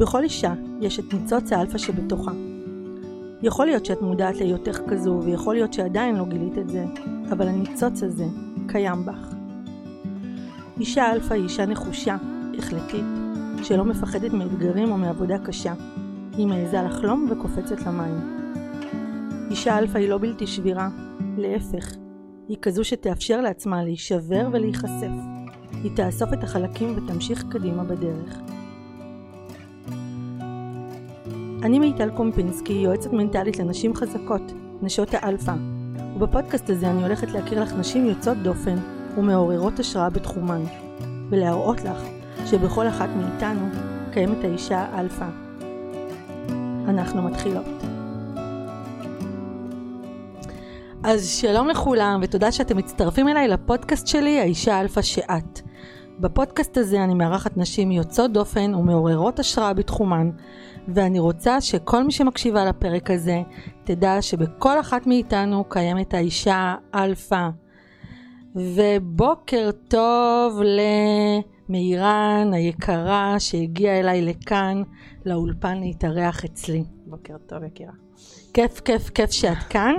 בכל אישה יש את ניצוץ האלפא שבתוכה. יכול להיות שאת מודעת להיותך כזו, ויכול להיות שעדיין לא גילית את זה, אבל הניצוץ הזה קיים בך. אישה אלפא היא אישה נחושה, החלטית, שלא מפחדת מאתגרים או מעבודה קשה. היא מעיזה לחלום וקופצת למים. אישה אלפא היא לא בלתי שבירה, להפך, היא כזו שתאפשר לעצמה להישבר ולהיחשף. היא תאסוף את החלקים ותמשיך קדימה בדרך. אני מיטל קומפינסקי, יועצת מנטלית לנשים חזקות, נשות האלפא, ובפודקאסט הזה אני הולכת להכיר לך נשים יוצאות דופן ומעוררות השראה בתחומן, ולהראות לך שבכל אחת מאיתנו קיימת האישה האלפא. אנחנו מתחילות. אז שלום לכולם, ותודה שאתם מצטרפים אליי לפודקאסט שלי, האישה האלפא שאת. בפודקאסט הזה אני מארחת נשים יוצאות דופן ומעוררות השראה בתחומן, ואני רוצה שכל מי שמקשיבה לפרק הזה, תדע שבכל אחת מאיתנו קיימת האישה אלפא. ובוקר טוב למירן היקרה שהגיעה אליי לכאן, לאולפן להתארח אצלי. בוקר טוב, יקירה. כיף, כיף, כיף שאת כאן.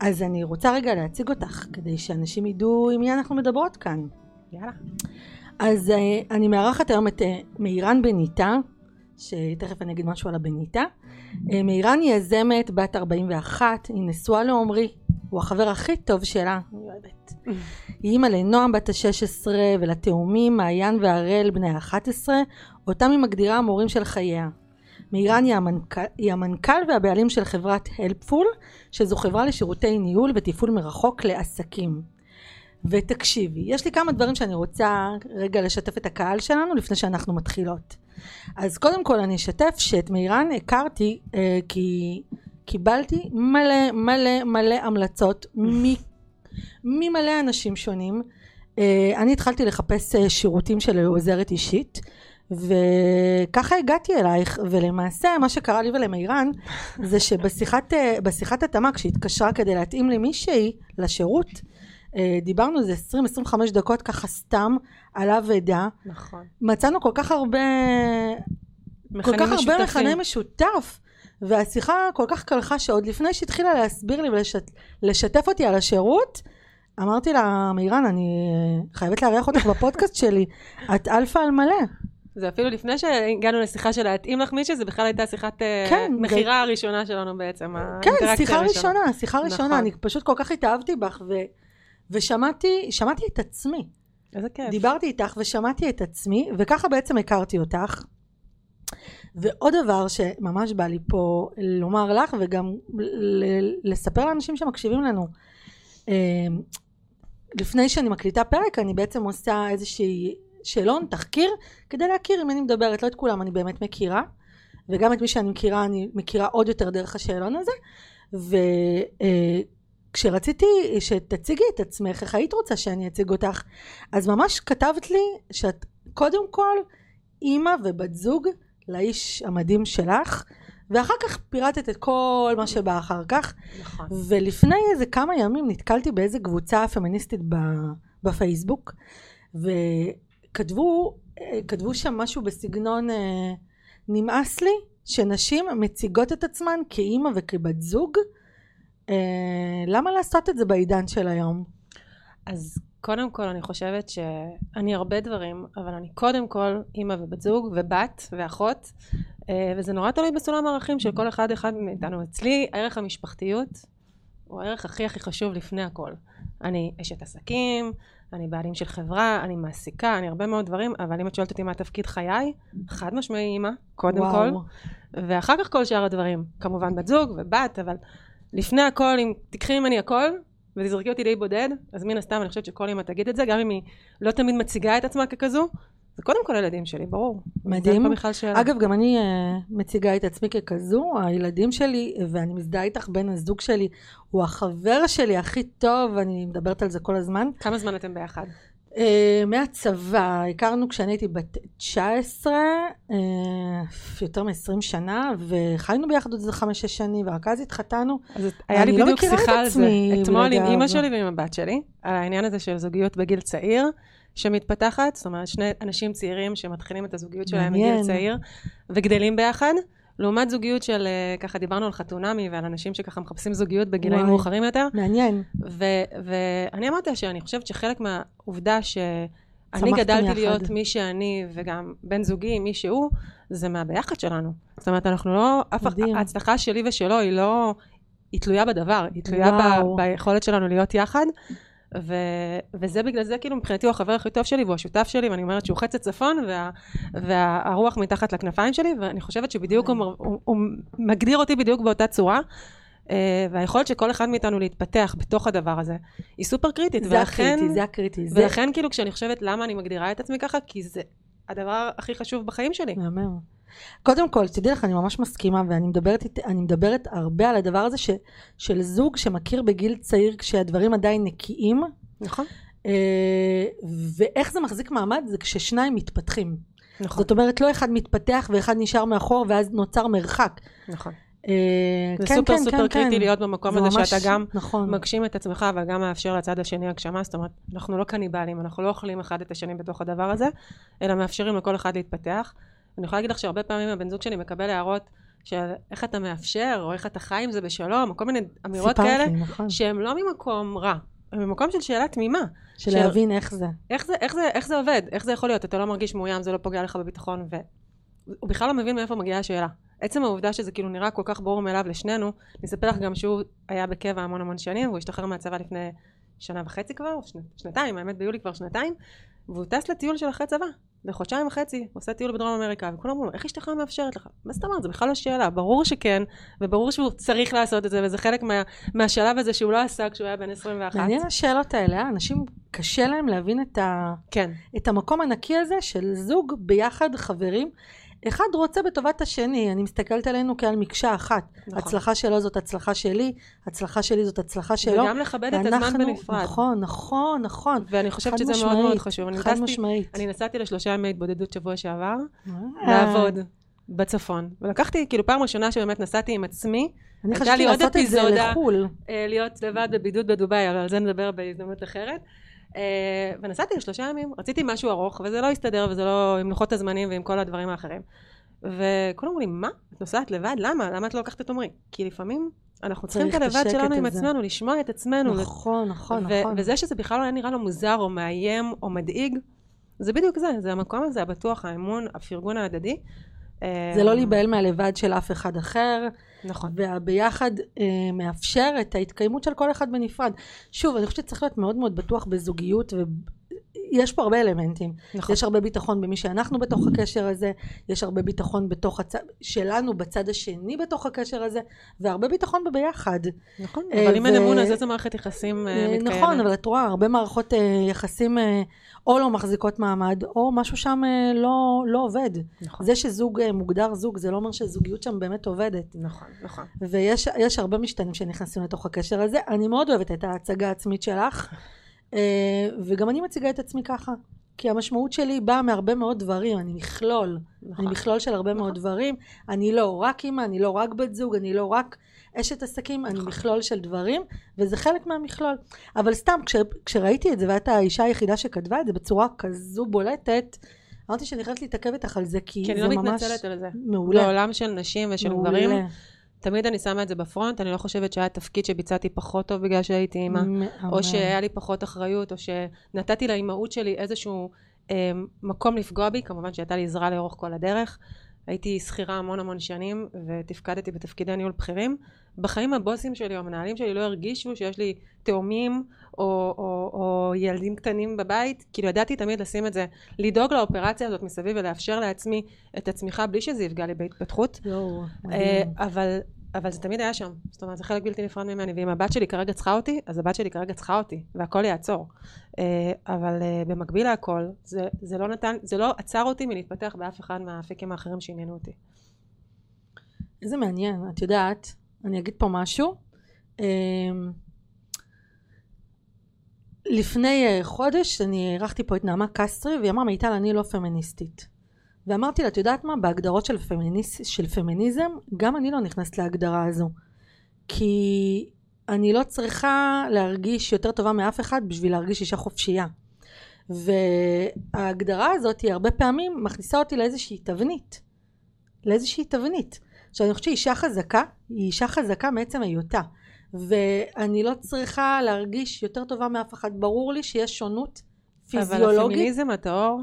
אז אני רוצה רגע להציג אותך, כדי שאנשים ידעו עם מי אנחנו מדברות כאן. יאללה. אז uh, אני מארחת היום את uh, מירן בניטה, שתכף אני אגיד משהו על הבניטה. Uh, מירן היא יזמת, בת 41, היא נשואה לעומרי, הוא החבר הכי טוב שלה, אני אוהבת. היא אימא לנועם בת ה-16 ולתאומים מעיין והראל בני ה-11, אותם היא מגדירה המורים של חייה. מירן היא המנכ"ל, היא המנכ"ל והבעלים של חברת הלפפול, שזו חברה לשירותי ניהול ותפעול מרחוק לעסקים. ותקשיבי, יש לי כמה דברים שאני רוצה רגע לשתף את הקהל שלנו לפני שאנחנו מתחילות. אז קודם כל אני אשתף שאת מירן הכרתי אה, כי קיבלתי מלא מלא מלא המלצות ממלא אנשים שונים. אה, אני התחלתי לחפש אה, שירותים של עוזרת אישית. וככה הגעתי אלייך, ולמעשה מה שקרה לי ולמירן זה שבשיחת התאמה כשהתקשרה כדי להתאים למישהי לשירות אה, דיברנו איזה 20-25 דקות ככה סתם על אבדה. נכון. מצאנו כל כך הרבה, כל כך הרבה מכנה משותף. והשיחה כל כך קלחה שעוד לפני שהתחילה להסביר לי ולשתף אותי על השירות, אמרתי לה, מירן, אני חייבת לארח אותך בפודקאסט שלי, את אלפא על מלא. זה אפילו לפני שהגענו לשיחה של להתאים לך מישהי, זה בכלל הייתה שיחת אה, כן, מכירה זה... הראשונה שלנו בעצם, כן, שיחה ראשונה, שיחה ראשונה, נכון. אני פשוט כל כך התאהבתי בך, ו... ושמעתי את עצמי. איזה כיף. דיברתי איתך ושמעתי את עצמי, וככה בעצם הכרתי אותך. ועוד דבר שממש בא לי פה לומר לך, וגם לספר לאנשים שמקשיבים לנו. אה, לפני שאני מקליטה פרק, אני בעצם עושה איזושהי שאלון, תחקיר, כדי להכיר עם מי אני מדברת. לא את כולם אני באמת מכירה, וגם את מי שאני מכירה, אני מכירה עוד יותר דרך השאלון הזה. כשרציתי שתציגי את עצמך, איך היית רוצה שאני אציג אותך, אז ממש כתבת לי שאת קודם כל אימא ובת זוג לאיש המדהים שלך, ואחר כך פירטת את כל מה שבא אחר כך. נכון. ולפני איזה כמה ימים נתקלתי באיזה קבוצה פמיניסטית בפייסבוק, וכתבו כתבו שם משהו בסגנון אה, נמאס לי שנשים מציגות את עצמן כאימא וכבת זוג למה לעשות את זה בעידן של היום? אז קודם כל אני חושבת שאני הרבה דברים, אבל אני קודם כל אימא ובת זוג ובת ואחות, אה, וזה נורא תלוי בסולם הערכים של כל אחד אחד מאיתנו. אצלי הערך המשפחתיות הוא הערך הכי הכי חשוב לפני הכל. אני אשת עסקים, אני בעלים של חברה, אני מעסיקה, אני הרבה מאוד דברים, אבל אם את שואלת אותי מה תפקיד חיי, חד משמעי אימא, קודם וואו. כל, ואחר כך כל שאר הדברים. כמובן בת זוג ובת, אבל לפני הכל, אם תיקחי ממני הכל, ותזרקי אותי די בודד, אז מן הסתם אני חושבת שכל אמא תגיד את זה, גם אם היא לא תמיד מציגה את עצמה ככזו, זה קודם כל הילדים שלי, ברור. מדהים. אגב, גם אני uh, מציגה את עצמי ככזו, הילדים שלי, ואני מזדהה איתך, בן הזוג שלי, הוא החבר שלי הכי טוב, אני מדברת על זה כל הזמן. כמה זמן אתם ביחד? Uh, מהצבא, הכרנו כשאני הייתי בת 19, uh, אה, יותר מ-20 שנה, וחיינו ביחד עוד איזה 5-6 שנים, ורק אז התחתנו. אז היה לי לא בדיוק שיחה על זה, אתמול עם אימא שלי ועם הבת שלי, על העניין הזה של זוגיות בגיל צעיר. שמתפתחת, זאת אומרת שני אנשים צעירים שמתחילים את הזוגיות שלהם בגיל צעיר, וגדלים ביחד. לעומת זוגיות של, אה, ככה דיברנו על חתונמי ועל אנשים שככה מחפשים זוגיות בגילאים וואי. מאוחרים יותר. מעניין. ואני אמרתי שאני חושבת שחלק מהעובדה שאני גדלתי יחד. להיות מי שאני וגם בן זוגי מי שהוא, זה מהביחד שלנו. זאת אומרת, אנחנו לא, אף. ההצלחה שלי ושלו היא לא, היא תלויה בדבר, היא תלויה. ב, ביכולת שלנו להיות יחד. ו, וזה בגלל זה כאילו מבחינתי הוא החבר הכי טוב שלי והוא השותף שלי ואני אומרת שהוא חץ הצפון וה, והרוח מתחת לכנפיים שלי ואני חושבת שבדיוק הוא, מר- הוא, הוא מגדיר אותי בדיוק באותה צורה אה, והיכולת של כל אחד מאיתנו להתפתח בתוך הדבר הזה היא סופר קריטית זה ולכן, הקריטי, זה הקריטי. זה ולכן כאילו כשאני חושבת למה אני מגדירה את עצמי ככה כי זה הדבר הכי חשוב בחיים שלי. מהמם. קודם כל, תדעי לך, אני ממש מסכימה, ואני מדברת, מדברת הרבה על הדבר הזה ש, של זוג שמכיר בגיל צעיר כשהדברים עדיין נקיים, נכון? אה, ואיך זה מחזיק מעמד זה כששניים מתפתחים. נכון, זאת אומרת, לא אחד מתפתח ואחד נשאר מאחור ואז נוצר מרחק. נכון. אה, זה כן, סופר כן, סופר כן, קריטי כן. להיות במקום זה הזה ממש- שאתה גם נכון. מגשים את עצמך וגם מאפשר לצד השני הגשמה, זאת אומרת, אנחנו לא קניבלים, אנחנו לא אוכלים אחד את השני בתוך הדבר הזה, אלא מאפשרים לכל אחד להתפתח. אני יכולה להגיד לך שהרבה פעמים הבן זוג שלי מקבל הערות של איך אתה מאפשר, או איך אתה חי עם זה בשלום, או כל מיני אמירות כאלה, לי, נכון. שהן לא ממקום רע, הן ממקום של שאלה תמימה. של של- להבין איך זה. איך זה, איך, זה, איך זה עובד? איך זה יכול להיות? אתה לא מרגיש מאוים, זה לא פוגע לך בביטחון, והוא בכלל לא מבין מאיפה מגיעה השאלה. עצם העובדה שזה כאילו נראה כל כך ברור מאליו לשנינו, אני אספר לך גם שהוא היה בקבע המון המון שנים, והוא השתחרר מהצבא לפני שנה וחצי כבר, או שני, שנתיים, האמת ביולי כבר שנתיים, והוא טס לטיול של אחרי צבא, לחודשיים וחצי, הוא עושה טיול בדרום אמריקה, וכולם אמרו לו, איך השתחרר מאפשרת לך? מה זאת אומרת? זה בכלל לא שאלה, ברור שכן, וברור שהוא צריך לעשות את זה, וזה חלק מה, מהשלב הזה שהוא לא עשה כשהוא היה בן 21. מעניין השאלות האלה, אה? אנשים קשה להם להבין את, ה... כן, את המקום הנקי הזה של זוג ביחד, חברים. אחד רוצה בטובת השני, אני מסתכלת עלינו כעל מקשה אחת. נכון. הצלחה שלו זאת הצלחה שלי, הצלחה שלי זאת הצלחה שלו. וגם לכבד את הזמן בנפרד. נכון, נכון, נכון. ואני חושבת שזה מאוד משמעית, מאוד חשוב. אני חד טסתי, משמעית. אני נסעתי לשלושה ימי התבודדות שבוע שעבר, אה. לעבוד בצפון. ולקחתי, כאילו פעם ראשונה שבאמת נסעתי עם עצמי, אני חשבתי לעשות את זה. לחו"ל. אה, להיות לבד בבידוד בדובאי, אבל על זה נדבר בהזדמנות אחרת. אה, ונסעתי לשלושה ימים, רציתי משהו ארוך, וזה לא הסתדר, וזה לא עם לוחות הזמנים ועם כל הדברים האחרים. וכולם אמרו לי, מה? את נוסעת לבד? למה? למה את לא לוקחת את עמרי? כי לפעמים אנחנו צריכים את הלבד שלנו עם. עצמנו, לשמוע את עצמנו, נכון, נכון, נכון. וזה שזה בכלל לא היה נראה לו מוזר או מאיים או מדאיג, זה בדיוק זה, זה המקום הזה הבטוח, האמון, הפרגון ההדדי. זה לא אה, להיבהל מהלבד של אף אחד אחר, נכון. והביחד אה, מאפשר את ההתקיימות של כל אחד בנפרד. שוב, אני חושבת שצריך להיות מאוד מאוד בטוח בזוגיות, ויש פה הרבה אלמנטים. נכון. יש הרבה ביטחון במי שאנחנו בתוך הקשר הזה, יש הרבה ביטחון בתוך הצד שלנו בצד השני בתוך הקשר הזה, והרבה ביטחון בביחד. נכון, אה, אבל אם אין אמון אז איזה מערכת יחסים אה, אה, מתקיימת. נכון, אבל את רואה, הרבה מערכות יחסים או לא מחזיקות מעמד, או משהו שם לא, לא עובד. נכון. זה שזוג מוגדר זוג, זה לא אומר שזוגיות שם באמת עובדת. נכון, נכון. ויש יש הרבה משתנים שנכנסים לתוך הקשר הזה. אני מאוד אוהבת את ההצגה העצמית שלך, וגם אני מציגה את עצמי ככה. כי המשמעות שלי באה מהרבה מאוד דברים, אני מכלול. נכון. אני מכלול של הרבה מאוד דברים. אני לא רק אימא, אני לא רק בת זוג, אני לא רק אשת עסקים, אני נכון. מכלול של דברים, וזה חלק מהמכלול. אבל סתם, כש, כשראיתי את זה, ואת האישה היחידה שכתבה את זה בצורה כזו בולטת, אמרתי שאני חייבת להתעכב איתך על זה, כי, כי אני זה לא ממש מתנצלת על זה. מעולה. בעולם של נשים ושל מעולה. גברים, תמיד אני שמה את זה בפרונט, אני לא חושבת שהיה תפקיד שביצעתי פחות טוב בגלל שהייתי אימא. או שהיה לי פחות אחריות, או שנתתי לאימהות שלי איזשהו אה, מקום לפגוע בי, כמובן שהייתה לי עזרה לאורך כל הדרך. הייתי שכירה המון המון שנים, ותפקדתי בתפקידי ניהול בכירים. בחיים הבוסים שלי, או המנהלים שלי, לא הרגישו שיש לי תאומים, או, או, או ילדים קטנים בבית. כאילו ידעתי תמיד לשים את זה, לדאוג לאופרציה הזאת מסביב ולאפשר לעצמי את הצמיחה בלי שזה יפגע לי בהתפתחות. יואו, אה, מדהים. אבל, אבל זה תמיד היה שם. זאת אומרת, זה חלק בלתי נפרד ממני, ואם הבת שלי כרגע צריכה אותי, אז הבת שלי כרגע צריכה אותי, והכל יעצור. אה, אבל אה, במקביל להכל, זה, זה לא נתן, זה לא עצר אותי מלהתפתח באף אחד מהאפיקים האחרים שעניינו אותי. איזה מעניין, את יודעת, אני אגיד פה משהו. אמ, לפני אה, חודש אני אירחתי פה את נעמה קסטרי והיא אמרה מיטל אני לא פמיניסטית ואמרתי לה את יודעת מה? בהגדרות של, פמיניס, של פמיניזם גם אני לא נכנסת להגדרה הזו. כי אני לא צריכה להרגיש יותר טובה מאף אחד בשביל להרגיש אישה חופשייה. וההגדרה הזאת היא הרבה פעמים מכניסה אותי לאיזושהי תבנית לאיזושהי תבנית. עכשיו אני חושבת שאישה חזקה היא אישה חזקה מעצם היותה. ואני לא צריכה להרגיש יותר טובה מאף אחד. ברור לי שיש שונות אבל פיזיולוגית. הפמיניזם הטהור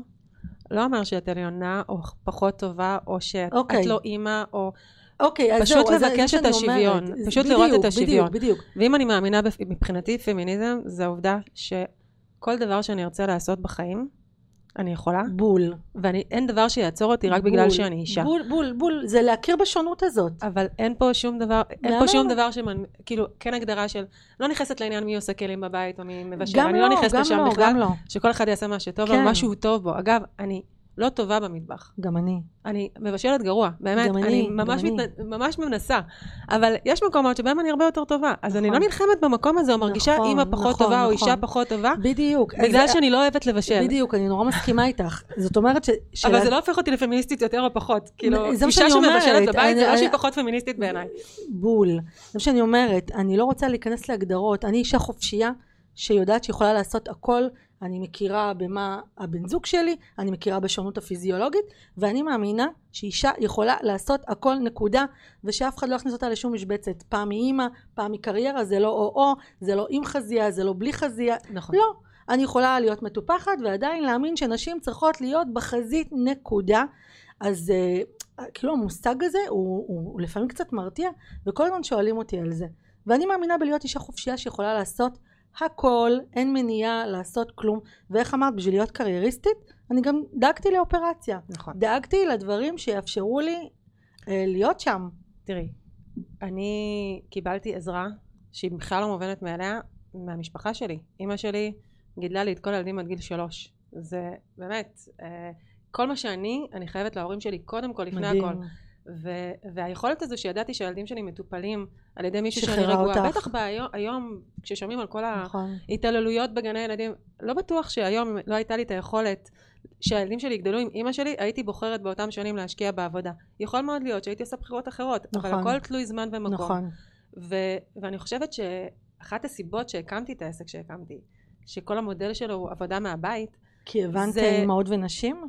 לא אומר שאת עליונה או פחות טובה, או שאת אוקיי. את לא אימא, או... אוקיי אז פשוט זהו, אז זה לבקש את השוויון, אומרת. פשוט בדיוק, לראות את השוויון. בדיוק בדיוק ואם אני מאמינה, בפ- מבחינתי פמיניזם, זה העובדה שכל דבר שאני ארצה לעשות בחיים, אני יכולה, בול ואין דבר שיעצור אותי רק בגלל בול, שאני אישה. בול בול בול זה להכיר בשונות הזאת אבל אין פה שום דבר, אין. פה שום דבר שמנ... כאילו, כן הגדרה של, לא נכנסת לעניין מי עושה כלים בבית או מי מבשל, גם אני לא לא נכנסת גם לשם לא בכלל, גם לא שכל אחד יעשה מה שטוב כן. לו, מה שהוא טוב בו. אגב, אני לא טובה במטבח. גם אני אני מבשלת גרוע, באמת, גם אני, אני גם ממש, אני. מת... ממש מנסה, אבל יש מקומות שבהם אני הרבה יותר טובה, אז אני לא נכון. נלחמת במקום הזה, או מרגישה נכון, אימא פחות נכון, טובה, או נכון. אישה פחות טובה, בדיוק בגלל זה- שאני לא אוהבת לבשל. בדיוק אני נורא מסכימה איתך זאת אומרת ש... אבל של- זה לא הופך אותי לפמיניסטית יותר או פחות. כאילו, אישה שמבשלת בבית, זה אני- לא שהיא אני- פחות פמיניסטית בעיניי. בול. זה מה שאני אומרת, אני לא רוצה להיכנס להגדרות, אני אישה חופשייה שיודעת שיכולה לעשות הכל, אני מכירה במה הבן זוג שלי, אני מכירה בשונות הפיזיולוגית, ואני מאמינה שאישה יכולה לעשות הכל נקודה, ושאף אחד לא יכניס אותה לשום משבצת. פעם היא אימא, פעם היא קריירה, זה לא או-או, זה לא עם חזייה, זה לא בלי חזייה, נכון. לא. אני יכולה להיות מטופחת ועדיין להאמין שנשים צריכות להיות בחזית נקודה. אז uh, כאילו המושג הזה הוא, הוא, הוא לפעמים קצת מרתיע וכל הזמן שואלים אותי על זה. ואני מאמינה בלהיות אישה חופשייה שיכולה לעשות הכל, אין מניעה לעשות כלום. ואיך אמרת, בשביל להיות קרייריסטית, אני גם דאגתי לאופרציה. נכון. דאגתי לדברים שיאפשרו לי אה, להיות שם. תראי, אני קיבלתי עזרה שהיא בכלל לא מובנת מאליה מהמשפחה שלי. אימא שלי גידלה לי את כל הילדים עד גיל שלוש. זה באמת, אה, כל מה שאני, אני חייבת להורים שלי קודם כל, לפני מדהים. הכל. ו- והיכולת הזו שידעתי שהילדים שלי מטופלים על ידי מישהו שאני רגועה, אותך. בטח בהיום, היום, כששומעים על כל נכון. ההתעללויות בגני ילדים, לא בטוח שהיום אם לא הייתה לי את היכולת שהילדים שלי יגדלו עם אימא שלי, הייתי בוחרת באותם שנים להשקיע בעבודה. יכול מאוד להיות שהייתי עושה בחירות אחרות, אבל נכון. הכל תלוי זמן ומקום. נכון. ו- ואני חושבת שאחת הסיבות שהקמתי את העסק שהקמתי, שכל המודל שלו הוא עבודה מהבית, כי הבנת זה- אימהות ונשים?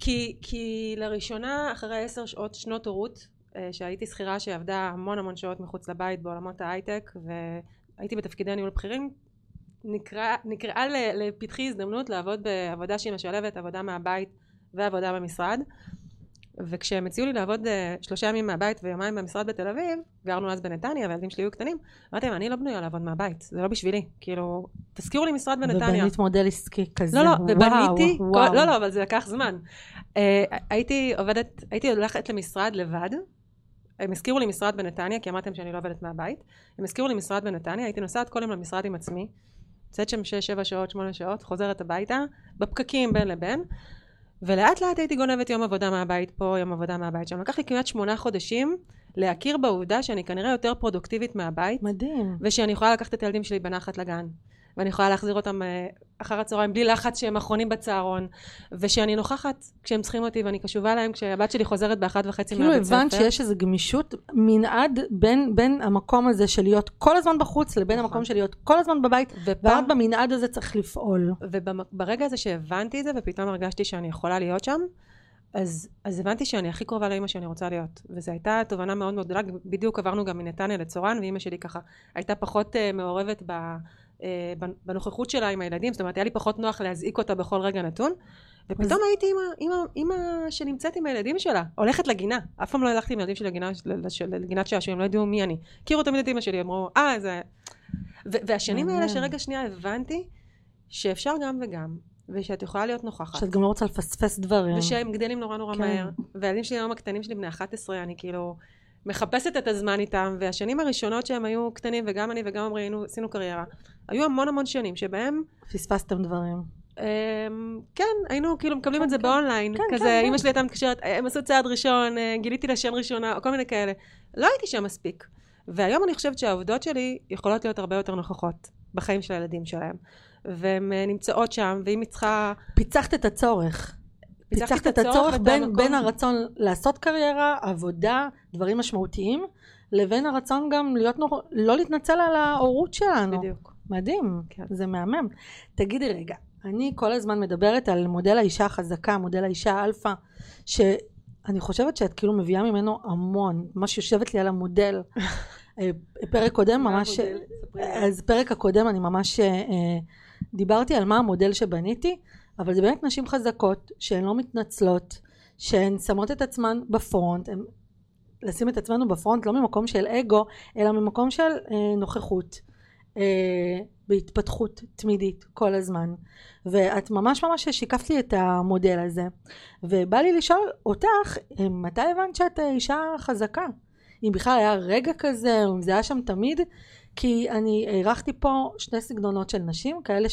כי, כי לראשונה אחרי עשר שעות שנות הורות אה, שהייתי שכירה שעבדה המון המון שעות מחוץ לבית בעולמות ההייטק והייתי בתפקידי ניהול בכירים נקרא, נקראה לפתחי הזדמנות לעבוד בעבודה שהיא משלבת עבודה מהבית ועבודה במשרד וכשהם הציעו לי לעבוד אה, שלושה ימים מהבית ויומיים במשרד בתל אביב גרנו אז בנתניה והילדים שלי היו קטנים אמרתי להם אני לא בנויה לעבוד מהבית זה לא בשבילי כאילו תזכירו לי משרד בנתניה ובנית מודל עסקי כזה. לא, לא, וואו, ובניתי, כל, וואו. לא, לא, אבל זה לקח זמן. Uh, הייתי עובדת, הייתי הולכת למשרד לבד, הם הזכירו לי משרד בנתניה, כי אמרתם שאני לא עובדת מהבית, הם הזכירו לי משרד בנתניה, הייתי נוסעת כל יום למשרד עם עצמי, יוצאת שם 6-7 שעות, 8 שעות, חוזרת הביתה, בפקקים בין לבין, ולאט לאט הייתי גונבת יום עבודה מהבית פה, יום עבודה מהבית שם. לקח לי כמעט שמונה חודשים להכיר בעובדה שאני כנראה יותר פרודוקטיבית מהבית, מדהים. ושאני יכולה לקחת את הילדים שלי בנחת לגן, ואני יכולה להחזיר אותם אה, אחר הצהריים בלי לחץ שהם אחרונים בצהרון, ושאני נוכחת כשהם צריכים אותי ואני קשובה להם כשהבת שלי חוזרת באחת וחצי כאילו מהבית ספר. הבנת שיש איזו גמישות, מנעד בין, בין המקום הזה של להיות כל הזמן בחוץ לבין נכון. המקום של להיות כל הזמן בבית, ופעם, במנעד הזה צריך לפעול. וברגע הזה שהבנתי את זה ופתאום הרגשתי שאני יכולה להיות שם, אז, אז הבנתי שאני הכי קרובה לאימא שאני רוצה להיות. וזו הייתה תובנה מאוד מאוד גדולה, בדיוק עברנו גם מנתניה לצורן, ואימא שלי ככה הייתה פחות uh, מעורבת ב, בנוכחות שלה עם הילדים, זאת אומרת היה לי פחות נוח להזעיק אותה בכל רגע נתון. ופתאום הייתי אימא, שנמצאת עם הילדים שלה, הולכת לגינה. אף פעם לא הלכתי עם הילדים שלי לגינה, לגינת שעשועים, לא ידעו מי אני. הכירו תמיד את אימא שלי, אמרו, אה, זה... והשנים האלה. שרגע שנייה הבנתי שאפשר גם וגם, ושאת יכולה להיות נוכחת. שאת גם לא רוצה לפספס דברים. ושהם גדלים נורא נורא כן. מהר. והילדים שלי היום הקטנים שלי בני 11, אני כאילו מחפשת את הזמן איתם, והשנים הראשונות שהם היו קטנים, וגם אני וגם עמרי עשינו קריירה, היו המון המון שנים שבהם, פספסתם דברים. אמ, כן, היינו כאילו מקבלים כן, את זה כן. באונליין, כן, כזה, כן, אימא כן. שלי הייתה מתקשרת, הם עשו צעד ראשון, אה, גיליתי לשן ראשונה, או כל מיני כאלה. לא הייתי שם מספיק. והיום אני חושבת שהעובדות שלי יכולות להיות הרבה יותר נוכחות בחיים של הילדים שלהם. והן אה, נמצאות שם, ואם היא צריכה... פיצחת את הצורך. פיצחת את הצורך בין. בין הרצון לעשות קריירה, עבודה, דברים משמעותיים, לבין הרצון גם להיות נור... לא להתנצל על ההורות שלנו. בדיוק. מדהים, כן. זה מהמם. תגידי רגע, אני כל הזמן מדברת על מודל האישה החזקה, מודל האישה האלפא, אני חושבת שאת כאילו מביאה ממנו המון, ממש יושבת לי על המודל. אה, פרק קודם ממש, אז פרק הקודם אני ממש אה, דיברתי על מה המודל שבניתי, אבל זה באמת נשים חזקות, שהן לא מתנצלות, שהן שמות את עצמן בפרונט, הן לשים את עצמנו בפרונט לא ממקום של אגו, אלא ממקום של אה, נוכחות. אה, בהתפתחות תמידית כל הזמן. ואת ממש ממש שיקפת לי את המודל הזה. ובא לי לשאול אותך מתי הבנת שאת אישה חזקה אם בכלל היה רגע כזה או אם זה היה שם תמיד? כי אני אירחתי פה שני סגנונות של נשים כאלה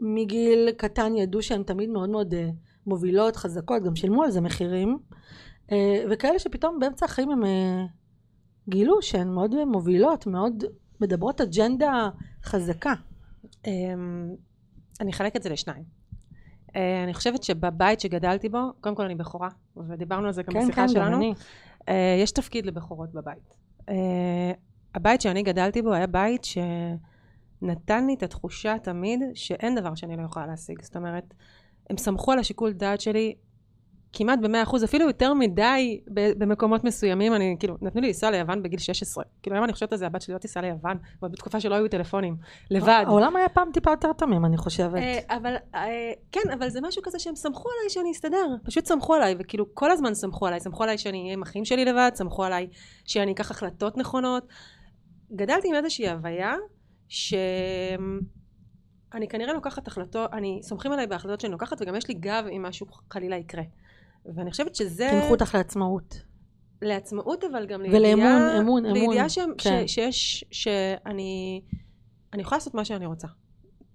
שמגיל קטן ידעו שהן תמיד מאוד מאוד אה, מובילות חזקות גם שילמו על זה מחירים אה, וכאלה שפתאום באמצע החיים הם אה, גילו שהן מאוד מובילות מאוד מדברות אג'נדה חזקה. אמ, אני אחלק את זה לשניים. אני חושבת שבבית שגדלתי בו, קודם כל אני בכורה, ודיברנו על זה גם כן, בשיחה כן, שלנו. אה, יש תפקיד לבכורות בבית. הבית שאני גדלתי בו היה בית שנתן לי את התחושה תמיד שאין דבר שאני לא יכולה להשיג. זאת אומרת, הם סמכו על השיקול דעת שלי כמעט במאה אחוז, אפילו יותר מדי במקומות מסוימים, אני כאילו, נתנו לי לנסוע ליוון בגיל 16. כאילו היום אני חושבת על זה, הבת שלי לא תיסע ליוון, אבל בתקופה שלא היו טלפונים, לבד. העולם היה פעם טיפה יותר תמים, אני חושבת. אה, אבל, אה, כן, אבל זה משהו כזה שהם סמכו עליי שאני אסתדר, פשוט סמכו עליי, וכאילו כל הזמן סמכו עליי, סמכו עליי שאני אהיה עם אחים שלי לבד, סמכו עליי שאני אקח החלטות נכונות. גדלתי עם איזושהי הוויה, ש... אני כנראה לוקחת החלטות, אני, סומכים עליי בהחלטות שאני לוקחת, וגם יש לי גב אם משהו חלילה יקרה. ואני חושבת שזה... חינכו אותך לעצמאות. לעצמאות, אבל גם לידיעה... ולאמון, אמון, אמון. לידיעה ש... כן. ש... שיש... שאני... אני יכולה לעשות מה שאני רוצה.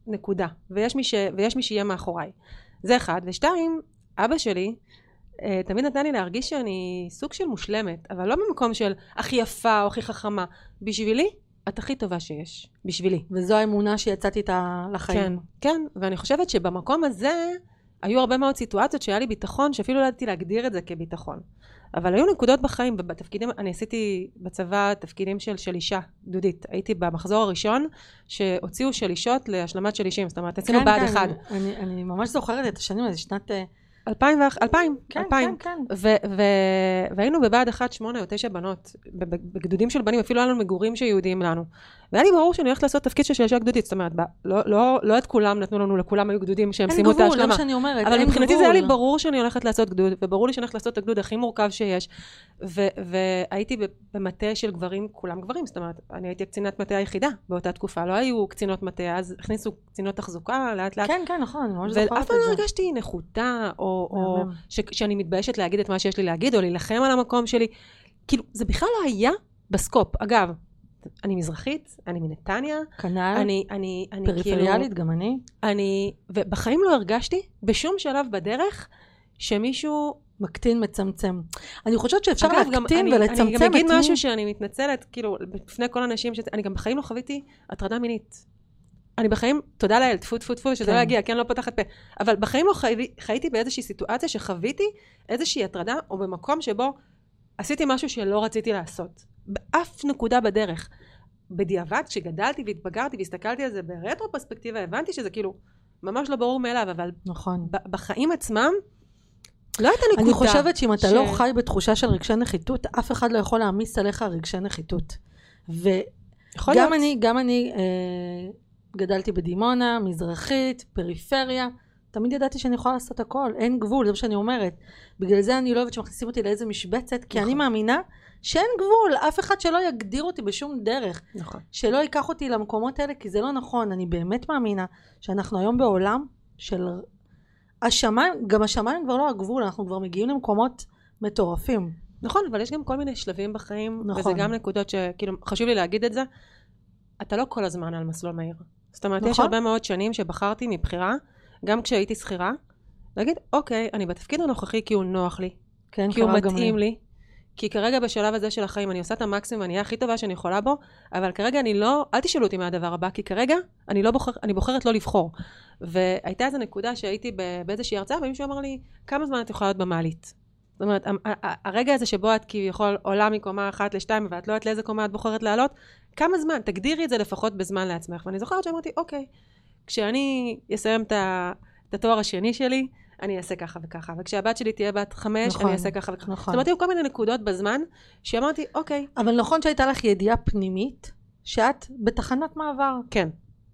נקודה. ויש מי, ש... ויש מי שיהיה מאחוריי. זה אחד. ושתיים, אבא שלי אה, תמיד נתן לי להרגיש שאני סוג של מושלמת, אבל לא במקום של הכי יפה או הכי חכמה. בשבילי, את הכי טובה שיש. בשבילי. וזו האמונה שיצאתי איתה לחיים. כן, כן. ואני חושבת שבמקום הזה... היו הרבה מאוד סיטואציות שהיה לי ביטחון, שאפילו לא ידעתי להגדיר את זה כביטחון. אבל היו נקודות בחיים, ובתפקידים, אני עשיתי בצבא תפקידים של, של אישה גדודית. הייתי במחזור הראשון, שהוציאו שלישות להשלמת שלישים, זאת אומרת, עשינו כן, בה"ד כן, אחד. אני, אני ממש זוכרת את השנים האלה, שנת... אה, אלפיים, אלפיים, כן, אלפיים. כן, כן. והיינו בבה"ד 1 שמונה או תשע בנות, בגדודים של בנים, אפילו היה לנו מגורים שיהודיים לנו. והיה לי ברור שאני הולכת לעשות תפקיד של שלישה גדודית, זאת אומרת, לא, לא, לא את כולם נתנו לנו, לכולם היו גדודים שהם סיימו את ההשלמה. אין גבול, זה מה שאני אומרת, אבל מבחינתי זה היה לי ברור שאני הולכת לעשות גדוד, וברור לי שאני הולכת לעשות את הגדוד הכי מורכב שיש. ו- והייתי במטה של גברים, כולם גברים, זאת אומרת, אני הייתי קצינת מטה היחידה באותה תקופה, לא היו קצינות מטה, אז הכניסו קצינות תחזוקה לאט לאט. כן, כן, נכון, אני ממש זוכרת את זה. ואף פעם לא הרגשתי נחותה, או, או ש- שאני מתביישת להגיד את מה שיש לי להגיד, או להילחם על המקום שלי. כאילו, זה בכלל לא היה בסקופ. אגב, אני מזרחית, אני מנתניה. כנ"ל. אני, אני, אני פריפריאלית, כאילו, גם אני. אני, ובחיים לא הרגשתי בשום שלב בדרך שמישהו... מקטין, מצמצם. אני חושבת שאפשר אגב, להקטין גם, ולצמצם אני, אני גם אגיד משהו שאני מתנצלת, כאילו, בפני כל הנשים, שת, אני גם בחיים לא חוויתי הטרדה מינית. אני בחיים, תודה לאל, טפו טפו טפו, שזה כן. לא יגיע, כן, לא פותחת פה. אבל בחיים לא חי, חייתי באיזושהי סיטואציה שחוויתי איזושהי הטרדה, או במקום שבו עשיתי משהו שלא רציתי לעשות. באף נקודה בדרך. בדיעבד, כשגדלתי והתבגרתי והסתכלתי על זה ברטרו פרספקטיבה, הבנתי שזה כאילו ממש לא ברור מאליו, אבל נכון. בחיים עצמם, לא הייתה נקודה. אני חושבת שאם אתה ש... לא חי בתחושה של רגשי נחיתות, אף אחד לא יכול להעמיס עליך רגשי נחיתות. וגם אני, גם אני אה, גדלתי בדימונה, מזרחית, פריפריה, תמיד ידעתי שאני יכולה לעשות הכל, אין גבול, זה מה שאני אומרת. בגלל זה אני לא אוהבת שמכניסים אותי לאיזה משבצת, כי נכון. אני מאמינה שאין גבול, אף אחד שלא יגדיר אותי בשום דרך. נכון. שלא ייקח אותי למקומות האלה, כי זה לא נכון. אני באמת מאמינה שאנחנו היום בעולם של... השמיים, גם השמיים כבר לא הגבול, אנחנו כבר מגיעים למקומות מטורפים. נכון, אבל יש גם כל מיני שלבים בחיים, נכון. וזה גם נקודות שכאילו חשוב לי להגיד את זה. אתה לא כל הזמן על מסלול מהיר. זאת אומרת, נכון. יש הרבה מאוד שנים שבחרתי מבחירה, גם כשהייתי שכירה, להגיד, אוקיי, אני בתפקיד הנוכחי כי הוא נוח לי. כן, כי הוא מתאים לי. כי כרגע בשלב הזה של החיים אני עושה את המקסימום, אני אהיה הכי טובה שאני יכולה בו, אבל כרגע אני לא, אל תשאלו אותי מה הדבר הבא, כי כרגע אני לא בוחר, אני בוחרת לא לבחור. והייתה איזו נקודה שהייתי באיזושהי הרצאה, ומישהו אמר לי, כמה זמן את יכולה להיות במעלית? זאת אומרת, הרגע הזה שבו את כביכול עולה מקומה אחת לשתיים, ואת לא יודעת לאיזה קומה את בוחרת לעלות, כמה זמן? תגדירי את זה לפחות בזמן לעצמך. ואני זוכרת שאמרתי, אוקיי, כשאני אסיים את התואר השני שלי, אני אעשה ככה וככה, וכשהבת שלי תהיה בת חמש, נכון, אני אעשה ככה וככה. נכון. זאת אומרת, היו כל מיני נקודות בזמן, שאמרתי, אוקיי, אבל נכון שהייתה לך ידיעה פנימית, שאת בתחנת מעבר. כן,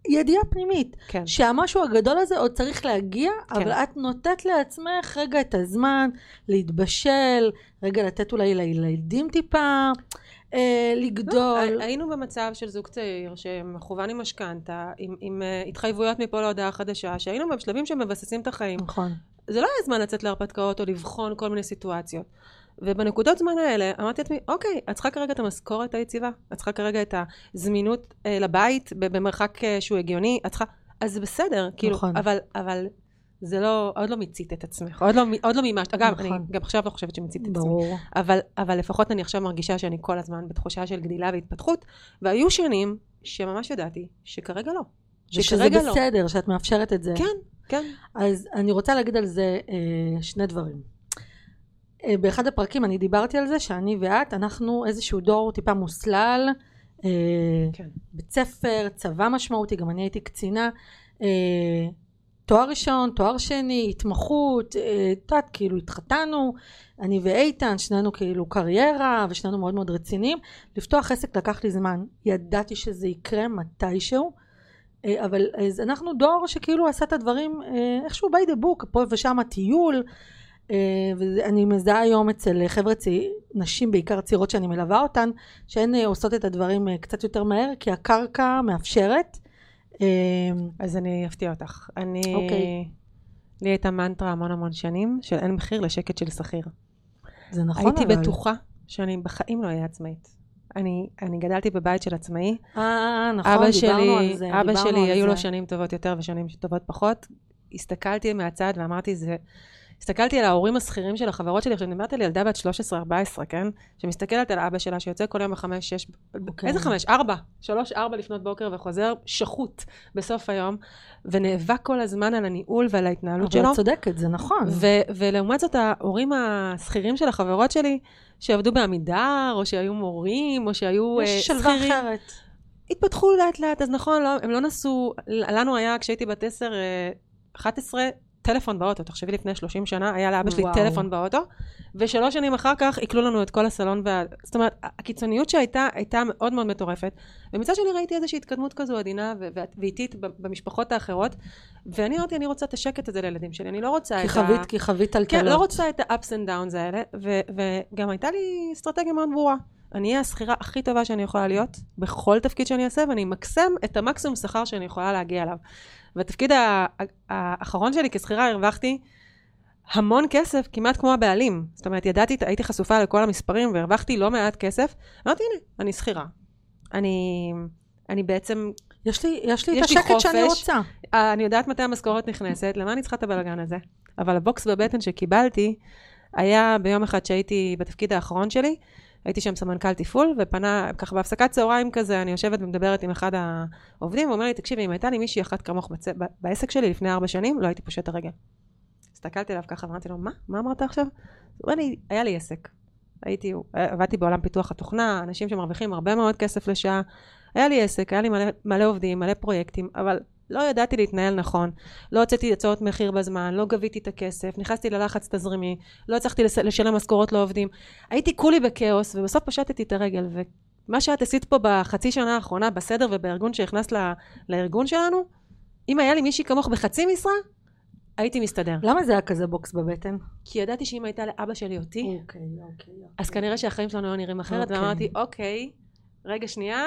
ידיעה פנימית. כן. שהמשהו הגדול הזה עוד צריך להגיע, כן. אבל את נותנת לעצמך רגע את הזמן להתבשל, רגע לתת אולי לילדים טיפה, אה, לגדול. לא, היינו במצב של זוג צעיר שמכוון עם משכנתה, עם, עם אה, התחייבויות מפה להודעה חדשה, שהיינו בשלבים שמבססים את החיים. נכון. זה לא היה זמן לצאת להרפתקאות או לבחון כל מיני סיטואציות. ובנקודות זמן האלה אמרתי לעצמי, אוקיי, את צריכה כרגע את המשכורת היציבה, את צריכה כרגע את הזמינות אה, לבית במרחק אה, שהוא הגיוני, את צריכה, אז זה בסדר, כאילו, נכון. אבל, אבל זה לא, עוד לא מיצית את עצמך, עוד לא, עוד לא מימשת, אגב, נכון. אני גם עכשיו לא חושבת שמיציתי את עצמי. אבל, אבל לפחות אני עכשיו מרגישה שאני כל הזמן בתחושה של גדילה והתפתחות, והיו שנים שממש ידעתי שכרגע לא. ושזה שכרגע לא. בסדר, שאת מאפשרת את זה. כן, כן. אז אני רוצה להגיד על זה אה, שני דברים. אה, באחד הפרקים אני דיברתי על זה שאני ואת, אנחנו איזשהו דור טיפה מוסלל, אה, כן. בית ספר, צבא משמעותי, גם אני הייתי קצינה, אה, תואר ראשון, תואר שני, התמחות, אה, את יודעת, כאילו התחתנו, אני ואיתן, שנינו כאילו קריירה, ושנינו מאוד מאוד רציניים. לפתוח עסק לקח לי זמן, ידעתי שזה יקרה מתישהו. אה, אבל אז אנחנו דור שכאילו עשה את הדברים אה, איכשהו by the book, פה ושם טיול, אה, ואני מזהה היום אצל חבר'ה צעיר, נשים בעיקר צעירות שאני מלווה אותן, שהן עושות את הדברים קצת יותר מהר, כי הקרקע מאפשרת. אז אני אפתיע אותך. אני... אוקיי. לי הייתה מנטרה המון המון שנים של אין מחיר לשקט של שכיר. זה נכון הייתי אבל. בטוחה שאני בחיים לא אהיה עצמאית. אני, אני גדלתי בבית של עצמאי. אה, נכון, אבא דיברנו שלי, על זה. אבא שלי היו זה. לו שנים טובות יותר ושנים טובות פחות. הסתכלתי מהצד ואמרתי, זה... הסתכלתי על ההורים השכירים של החברות שלי, עכשיו מדברת על ילדה בת 13-14, כן? שמסתכלת על אבא שלה, שיוצא כל יום בחמש, שש, אוקיי. איזה חמש? ארבע, שלוש, ארבע לפנות בוקר וחוזר שחוט בסוף היום, ונאבק כל הזמן על הניהול ועל ההתנהלות אבל שלו. את צודקת, זה נכון. ו- ולעומת זאת, ההורים השכירים של החברות שלי, שעבדו בעמידר, או שהיו מורים, או שהיו אה, יש שלווה שכירים, אחרת. התפתחו לאט לאט, אז נכון, לא, הם לא נסעו, לנו היה, כשהייתי בת 10, אה, 11, טלפון באוטו, תחשבי לפני 30 שנה, היה לאבא שלי וואו. טלפון באוטו, ושלוש שנים אחר כך עיקלו לנו את כל הסלון, וה... זאת אומרת, הקיצוניות שהייתה, הייתה מאוד מאוד מטורפת, ומצד שני ראיתי איזושהי התקדמות כזו עדינה ואיטית במשפחות האחרות, ואני אמרתי, אני רוצה את השקט הזה לילדים שלי, אני לא רוצה כי את חווית, ה... כי חווית טלטלות. כן, לא רוצה את ה-ups and downs האלה, ו- וגם הייתה לי אסטרטגיה מאוד ברורה. אני אהיה השכירה הכי טובה שאני יכולה להיות, בכל תפקיד שאני אעשה, ואני אמקסם את המקסימום שכר שאני יכולה להגיע אליו. והתפקיד האחרון שלי כשכירה הרווחתי המון כסף, כמעט כמו הבעלים. זאת אומרת, ידעתי, הייתי חשופה לכל המספרים והרווחתי לא מעט כסף. אמרתי, הנה, אני שכירה. אני, אני בעצם יש לי, יש לי את יש לי השקט שאני חופש. רוצה. אני יודעת מתי המשכורת נכנסת, למה אני צריכה את הבלאגן הזה? אבל הבוקס בבטן שקיבלתי היה ביום אחד שהייתי בתפקיד האחרון שלי, הייתי שם סמנכ"ל תפעול, ופנה, ככה בהפסקת צהריים כזה, אני יושבת ומדברת עם אחד העובדים, הוא אומר לי, תקשיבי, אם הייתה לי מישהי אחת כמוך בצ... בעסק שלי לפני ארבע שנים, לא הייתי פושט הרגל. הסתכלתי עליו ככה, ואמרתי לו, מה? מה אמרת עכשיו? הוא אומר לי, היה לי עסק. הייתי, עבדתי בעולם פיתוח התוכנה, אנשים שמרוויחים הרבה מאוד כסף לשעה. היה לי עסק, היה לי מלא, מלא עובדים, מלא פרויקטים, אבל לא ידעתי להתנהל נכון. לא הוצאתי הצעות מחיר בזמן, לא גביתי את הכסף, נכנסתי ללחץ תזרימי, לא הצלחתי לשלם משכורות לעובדים. הייתי כולי בכאוס, ובסוף פשטתי את הרגל. ומה שאת עשית פה בחצי שנה האחרונה, בסדר ובארגון שהכנסת ל- לארגון שלנו, אם היה לי מישהי כמוך בחצי משרה, הייתי מסתדר. למה זה היה כזה בוקס בבטן? כי ידעתי שאם הייתה לאבא שלי אותי, אוקיי, אוקיי. אז כנראה שהחיים שלנו היו נראים אחרת, אוקיי. ואמרתי, אוקיי, רגע שנייה,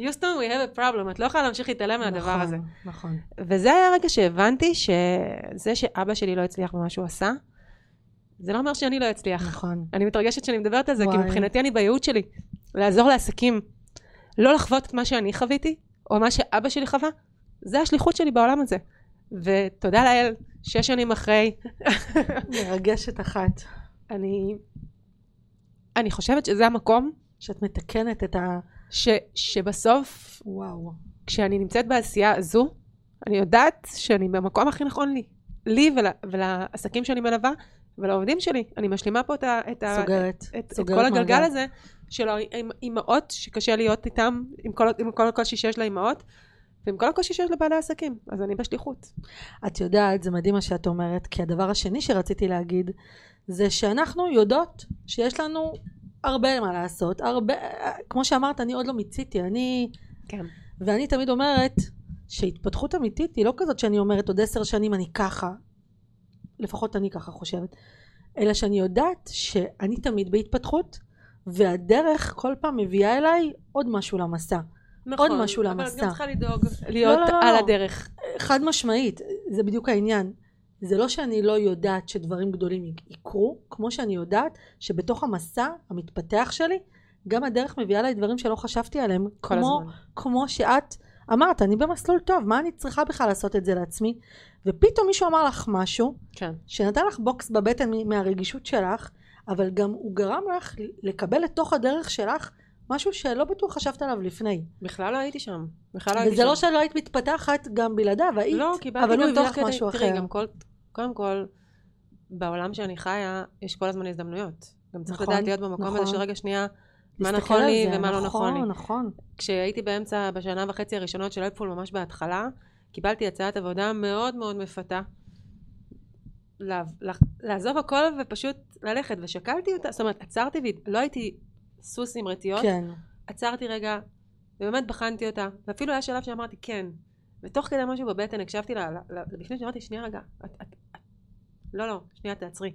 Houston, we have a problem, את לא יכולה להמשיך להתעלם מהדבר נכון, הזה. נכון. וזה היה הרגע שהבנתי שזה שאבא שלי לא הצליח במה שהוא עשה, זה לא אומר שאני לא אצליח. נכון. אני מתרגשת שאני מדברת על זה, כי וואי. מבחינתי אני בייעוד שלי. לעזור לעסקים, לא לחוות את מה שאני חוויתי, או מה שאבא שלי חווה, זה השליחות שלי בעולם הזה. ותודה לאל, שש שנים אחרי, מרגשת אחת. אני, אני חושבת שזה המקום שאת מתקנת את ה... ש, שבסוף, וואו. כשאני נמצאת בעשייה הזו, אני יודעת שאני במקום הכי נכון לי. לי ול, ולעסקים שאני מלווה, ולעובדים שלי. אני משלימה פה את, ה, את, סוגרת. את, את סוגרת כל הגלגל מעגל. הזה של האימהות שקשה להיות איתם, עם כל, עם כל הקושי שיש לאימהות, ועם כל הקושי שיש לבעלי עסקים, אז אני בשליחות. את יודעת, זה מדהים מה שאת אומרת, כי הדבר השני שרציתי להגיד, זה שאנחנו יודעות שיש לנו הרבה מה לעשות, הרבה, כמו שאמרת, אני עוד לא מיציתי, אני, כן. ואני תמיד אומרת שהתפתחות אמיתית היא לא כזאת שאני אומרת עוד עשר שנים אני ככה, לפחות אני ככה חושבת, אלא שאני יודעת שאני תמיד בהתפתחות, והדרך כל פעם מביאה אליי עוד משהו למסע. נכון, עוד משהו אבל למסע. את גם צריכה לדאוג להיות לא, לא, על לא. הדרך. חד משמעית, זה בדיוק העניין. זה לא שאני לא יודעת שדברים גדולים יקרו, כמו שאני יודעת שבתוך המסע המתפתח שלי, גם הדרך מביאה לי דברים שלא חשבתי עליהם. כל כמו, הזמן. כמו שאת אמרת, אני במסלול טוב, מה אני צריכה בכלל לעשות את זה לעצמי? ופתאום מישהו אמר לך משהו, כן. שנתן לך בוקס בבטן מהרגישות שלך, אבל גם הוא גרם לך לקבל לתוך הדרך שלך משהו שלא בטוח חשבת עליו לפני. בכלל לא הייתי שם. בכלל לא הייתי וזה שם. לא שלא היית מתפתחת גם בלעדיו, היית, לא, קיבלתי אבל הוא גם הביא תוך לך כדי, משהו תראי, אחר. גם כל, קודם כל, בעולם שאני חיה, יש כל הזמן הזדמנויות. גם צריך נכון, לדעת להיות במקום נכון. הזה של רגע שנייה, מה להסתכל נכון על לי זה, ומה לא נכון לי. נכון, נכון. כשהייתי באמצע, בשנה וחצי הראשונות של אלפפול, ממש בהתחלה, קיבלתי הצעת עבודה מאוד מאוד מפתה. לעזוב הכל ופשוט ללכת, ושקלתי אותה, זאת אומרת, עצרתי ולא הייתי סוס עם רטיות, כן. עצרתי רגע, ובאמת בחנתי אותה, ואפילו היה שלב שאמרתי כן, ותוך כדי משהו בבטן הקשבתי לה, לפני שאמרתי, שנייה רגע, את, את, לא, לא, שנייה תעצרי.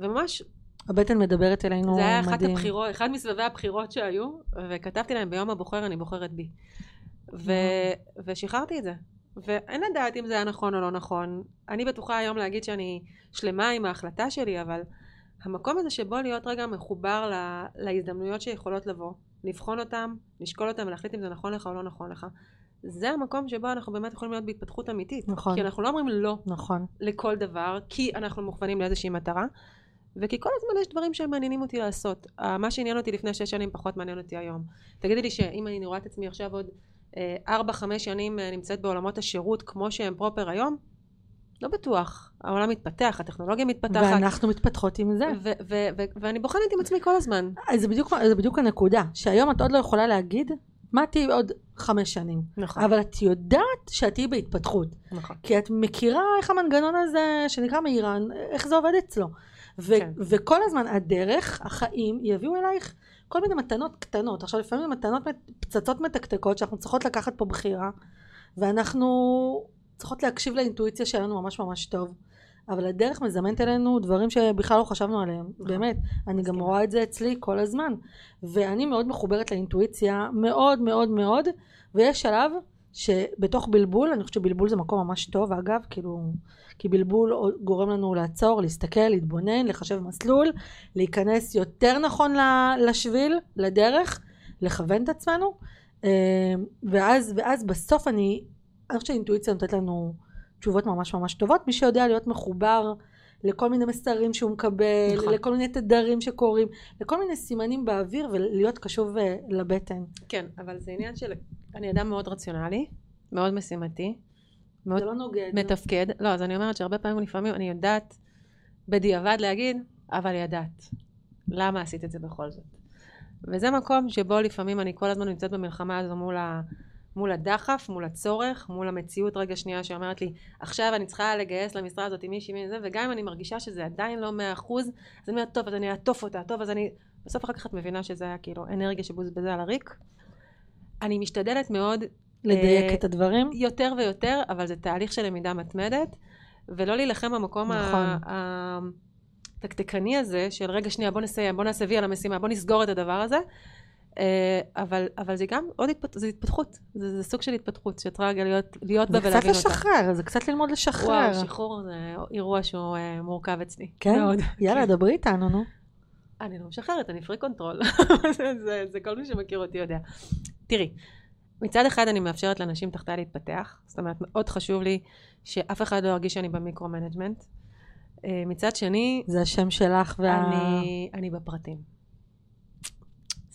וממש, הבטן מדברת אלינו זה היה אחת מדהים. הבחירות, אחד מסבבי הבחירות שהיו, וכתבתי להם ביום הבוחר אני בוחרת בי. ו, ושחררתי את זה. ואין לדעת אם זה היה נכון או לא נכון. אני בטוחה היום להגיד שאני שלמה עם ההחלטה שלי, אבל המקום הזה שבו להיות רגע מחובר לה, להזדמנויות שיכולות לבוא, לבחון אותם, לשקול אותם ולהחליט אם זה נכון לך או לא נכון לך, זה המקום שבו אנחנו באמת יכולים להיות בהתפתחות אמיתית. נכון. כי אנחנו לא אומרים לא נכון. לכל דבר, כי אנחנו מוכוונים לאיזושהי מטרה, וכי כל הזמן יש דברים שמעניינים אותי לעשות. אה, מה שעניין אותי לפני שש שנים פחות מעניין אותי היום. תגידי לי שאם אני רואה את עצמי עכשיו עוד אה, ארבע, חמש שנים אה, נמצאת בעולמות השירות כמו שהם פרופר היום, לא בטוח. העולם מתפתח, הטכנולוגיה מתפתחת. ואנחנו מתפתחות עם זה. ו- ו- ו- ואני בוחנת עם עצמי כל הזמן. אז זה בדיוק, זה בדיוק הנקודה, שהיום את עוד לא יכולה להגיד מה תהיי עוד חמש שנים. נכון. אבל את יודעת שאת תהיי בהתפתחות. נכון. כי את מכירה איך המנגנון הזה שנקרא מאיראן, איך זה עובד אצלו. ו- כן. וכל הזמן הדרך, החיים, יביאו אלייך כל מיני מתנות קטנות. עכשיו לפעמים מתנות, מת- פצצות מתקתקות שאנחנו צריכות לקחת פה בחירה, ואנחנו צריכות להקשיב לאינטואיציה שלנו ממש ממש טוב. אבל הדרך מזמנת אלינו דברים שבכלל לא חשבנו עליהם, באמת. אני גם. רואה את זה אצלי כל הזמן. ואני מאוד מחוברת לאינטואיציה, מאוד מאוד מאוד, ויש שלב שבתוך בלבול, אני חושבת שבלבול זה מקום ממש טוב אגב, כאילו, כי בלבול גורם לנו לעצור, להסתכל, להתבונן, לחשב מסלול, להיכנס יותר נכון לשביל, לדרך, לכוון את עצמנו, אה, ואז, ואז בסוף אני, אני חושבת שהאינטואיציה נותנת לנו תשובות ממש ממש טובות, מי שיודע להיות מחובר לכל מיני מסרים שהוא מקבל, נכון. לכל מיני תדרים שקורים, לכל מיני סימנים באוויר ולהיות קשוב אה, לבטן. כן, אבל זה עניין של... אני אדם מאוד רציונלי, מאוד משימתי, מאוד זה לא נוגד. מתפקד. לא, אז אני אומרת שהרבה פעמים לפעמים אני יודעת בדיעבד להגיד, אבל ידעת. למה עשית את זה בכל זאת? וזה מקום שבו לפעמים אני כל הזמן נמצאת במלחמה הזו מול, ה, מול הדחף, מול הצורך, מול המציאות רגע שנייה שאומרת לי, עכשיו אני צריכה לגייס למשרה הזאת עם מישהי מזה, וגם אם אני מרגישה שזה עדיין לא מאה אחוז, אז אני אומרת, טוב, אז אני אעטוף אותה, טוב, אז אני... בסוף אחר כך את מבינה שזה היה כאילו אנרגיה שבוזבזה על הריק. אני משתדלת מאוד לדייק אה, את הדברים. יותר ויותר, אבל זה תהליך של למידה מתמדת, ולא להילחם במקום נכון. התקתקני הזה של רגע שנייה בוא נסיים, בוא נעשה וי על המשימה, בוא נסגור את הדבר הזה. אה, אבל, אבל זה גם עוד התפת, זה התפתחות, זה, זה סוג של התפתחות שצריכה רגע להיות, להיות בה זה קצת ולהבין אותה. לשחרר, זה קצת ללמוד לשחרר. וואו, שחרור זה אירוע שהוא אה, מורכב אצלי. כן? מאוד. יאללה, דברי איתנו, נו. אני לא משחררת, אני freak control. זה, זה, זה כל מי שמכיר אותי יודע. תראי, מצד אחד אני מאפשרת לאנשים תחתיי להתפתח, זאת אומרת, מאוד חשוב לי שאף אחד לא ירגיש שאני ב micro-management. אה, מצד שני, זה השם שלך וה... אני, אני בפרטים.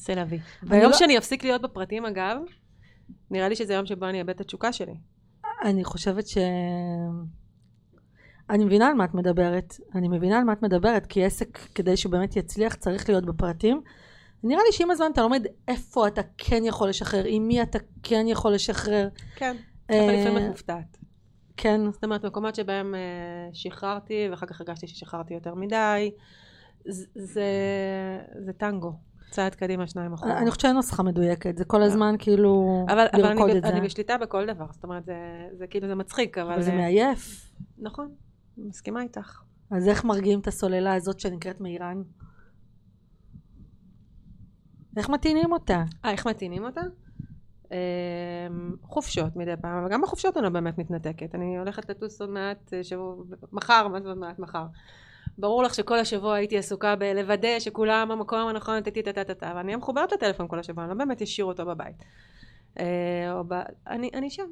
סלאבי. אני ביום לא- שאני אפסיק להיות בפרטים, אגב, נראה לי שזה יום שבו אני אאבד את התשוקה שלי. אני חושבת ש... אני מבינה על מה את מדברת. אני מבינה על מה את מדברת, כי עסק, כדי שהוא באמת יצליח, צריך להיות בפרטים. נראה לי שעם הזמן אתה לומד איפה אתה כן יכול לשחרר, עם מי אתה כן יכול לשחרר. כן. אבל אה, לפעמים את מופתעת. כן. זאת אומרת, מקומות שבהם אה, שחררתי, ואחר כך הרגשתי ששחררתי יותר מדי, זה, זה, זה טנגו. צעד קדימה, שניים אחורה. אני חושבת שאין נוסחה מדויקת, זה כל הזמן כאילו אבל, אבל אני, לרקוד את זה. אני בשליטה בכל דבר, זאת אומרת, זה, זה כאילו, זה מצחיק, אבל... אבל זה אה, מעייף. נכון, מסכימה איתך. אז איך מרגיעים את הסוללה הזאת שנקראת מאיראן? איך מטעינים אותה? אה, איך מטעינים אותה? אה, חופשות מדי פעם, אבל גם בחופשות אני לא באמת מתנתקת. אני הולכת לטוס עוד מעט, אה, שבוע, מחר, מה עוד מעט מחר? ברור לך שכל השבוע הייתי עסוקה בלוודא שכולם במקום הנכון, טה טה טה טה טה, ואני מחוברת לטלפון כל השבוע, אני לא באמת אשאיר אותו בבית. אה, ב... אני, אני שם.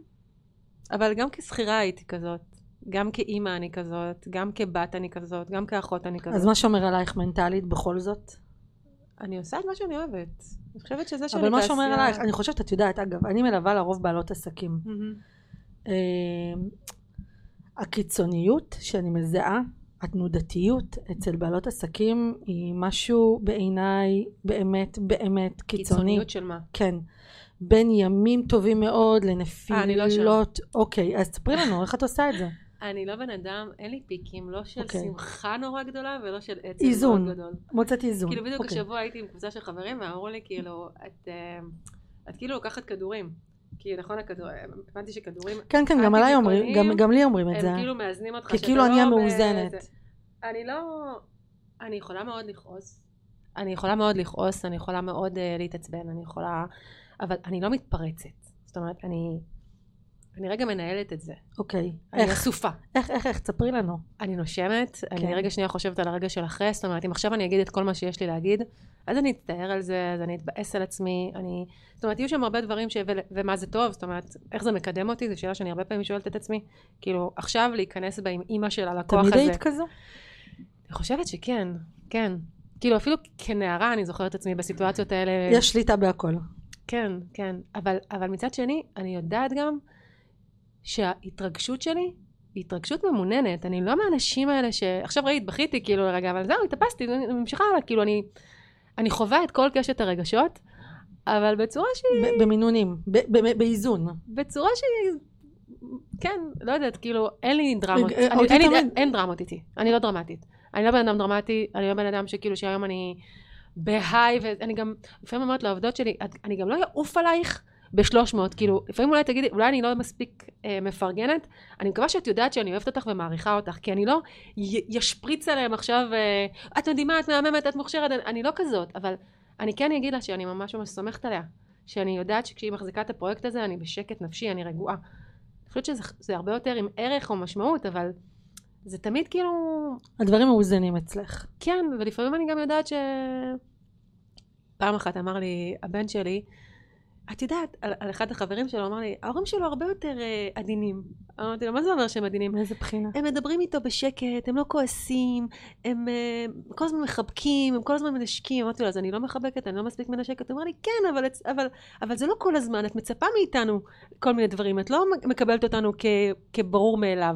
אבל גם כשכירה הייתי כזאת, גם כאימא אני כזאת, גם כבת אני כזאת, גם כאחות אני כזאת. אז מה שומר עלייך מנטלית בכל זאת? אני עושה את מה שאני אוהבת. אני חושבת שזה שאני אבל מה תעשייה- שומר עלייך, אני חושבת, את יודעת, אגב, אני מלווה לרוב בעלות עסקים. מהמם. אה, הקיצוניות שאני מזהה, התנודתיות אצל בעלות עסקים היא משהו בעיניי באמת באמת קיצוני. קיצוניות של מה? כן. בין ימים טובים מאוד אה, לא לנפילות. אוקיי, אז ספרי לנו איך את עושה את זה. אני לא בן אדם, אין לי פיקים, לא של אוקיי. שמחה נורא גדולה ולא של עצב איזון. מאוד גדול. מוצאת איזון. כאילו בדיוק אוקיי. השבוע הייתי עם קבוצה של חברים ואמרו לי כאילו, את, אה, את כאילו לוקחת כדורים. כי נכון הכדורים, הבנתי שכדורים, כן, כן, גם עליי אומרים, גם- גם לי אומרים את הם זה. כאילו מאזנים אותך כי כאילו אני לא המאוזנת. בזה. אני לא, אני יכולה מאוד לכעוס. אני יכולה מאוד לכעוס, אני יכולה מאוד uh, להתעצבן, אני יכולה, אבל אני לא מתפרצת. זאת אומרת, אני, אני רגע מנהלת את זה. אוקיי. אני איך, אסופה. איך, איך, איך, תספרי לנו. אני נושמת, כן. אני רגע שנייה חושבת על הרגע של אחרי, זאת אומרת, אם עכשיו אני אגיד את כל מה שיש לי להגיד, אז אני אצטער על זה, אז אני אתבאס על עצמי, אני... זאת אומרת, יהיו שם הרבה דברים ש... ו... ומה זה טוב, זאת אומרת, איך זה מקדם אותי, זו שאלה שאני הרבה פעמים שואלת את עצמי. כאילו, עכשיו להיכנס בה עם אימא של הלקוח תמיד הזה. היית כזו? אני חושבת שכן, כן. כאילו, אפילו כנערה אני זוכרת את עצמי בסיטואציות האלה. יש שליטה בהכל. כן, כן. אבל, אבל מצד שני, אני יודעת גם שההתרגשות שלי היא התרגשות ממוננת. אני לא מהאנשים האלה ש... עכשיו ראית, בכיתי כאילו לרגע, אבל זהו, התאפסתי, אני ממשיכה הלאה. כאילו, אני, אני חווה את כל קשת הרגשות, אבל בצורה שהיא... במינונים, באיזון. בצורה שהיא... כן, לא יודעת, כאילו, אין לי דרמות. אה, אני, אותי אין, לי, תמיד- אין, דרמות איתי. אני לא דרמטית. אני לא בן אדם דרמטי, אני לא בן אדם שכאילו שהיום אני בהיי, ואני גם, לפעמים אומרת לעובדות שלי, "את- אני גם לא אעוף עלייך בשלוש מאות, כאילו, לפעמים אולי תגידי, אולי אני לא מספיק אה, מפרגנת, אני מקווה שאת יודעת שאני אוהבת אותך ומעריכה אותך, כי אני לא ישפריץ עליהם עכשיו, אה, את מדהימה, את מהממת, את מוכשרת, אני, אני לא כזאת, אבל אני כן אגיד לה שאני ממש ממש סומכת עליה, שאני יודעת שכשהיא מחזיקה את הפרויקט הזה, אני בשקט נפשי, אני רגועה. אני חושבת שזה זה הרבה יותר עם ערך או משמעות, אבל זה תמיד כאילו, הדברים מאוזנים אצלך. כן, ולפעמים אני גם יודעת ש... פעם אחת אמר לי הבן שלי, את יודעת, על, על אחד החברים שלו, אמר לי, ההורים שלו הרבה יותר אה, עדינים. אמרתי לו, מה זה אומר שהם עדינים? מאיזה בחינה? הם מדברים איתו בשקט, הם לא כועסים, הם אה, כל הזמן מחבקים, הם כל הזמן מנשקים. אמרתי לו, אז אני לא מחבקת, אני לא מספיק מנשקת. הוא אמר לי, כן, אבל, אבל, אבל זה לא כל הזמן, את מצפה מאיתנו כל מיני דברים, את לא מקבלת אותנו כ, כברור מאליו.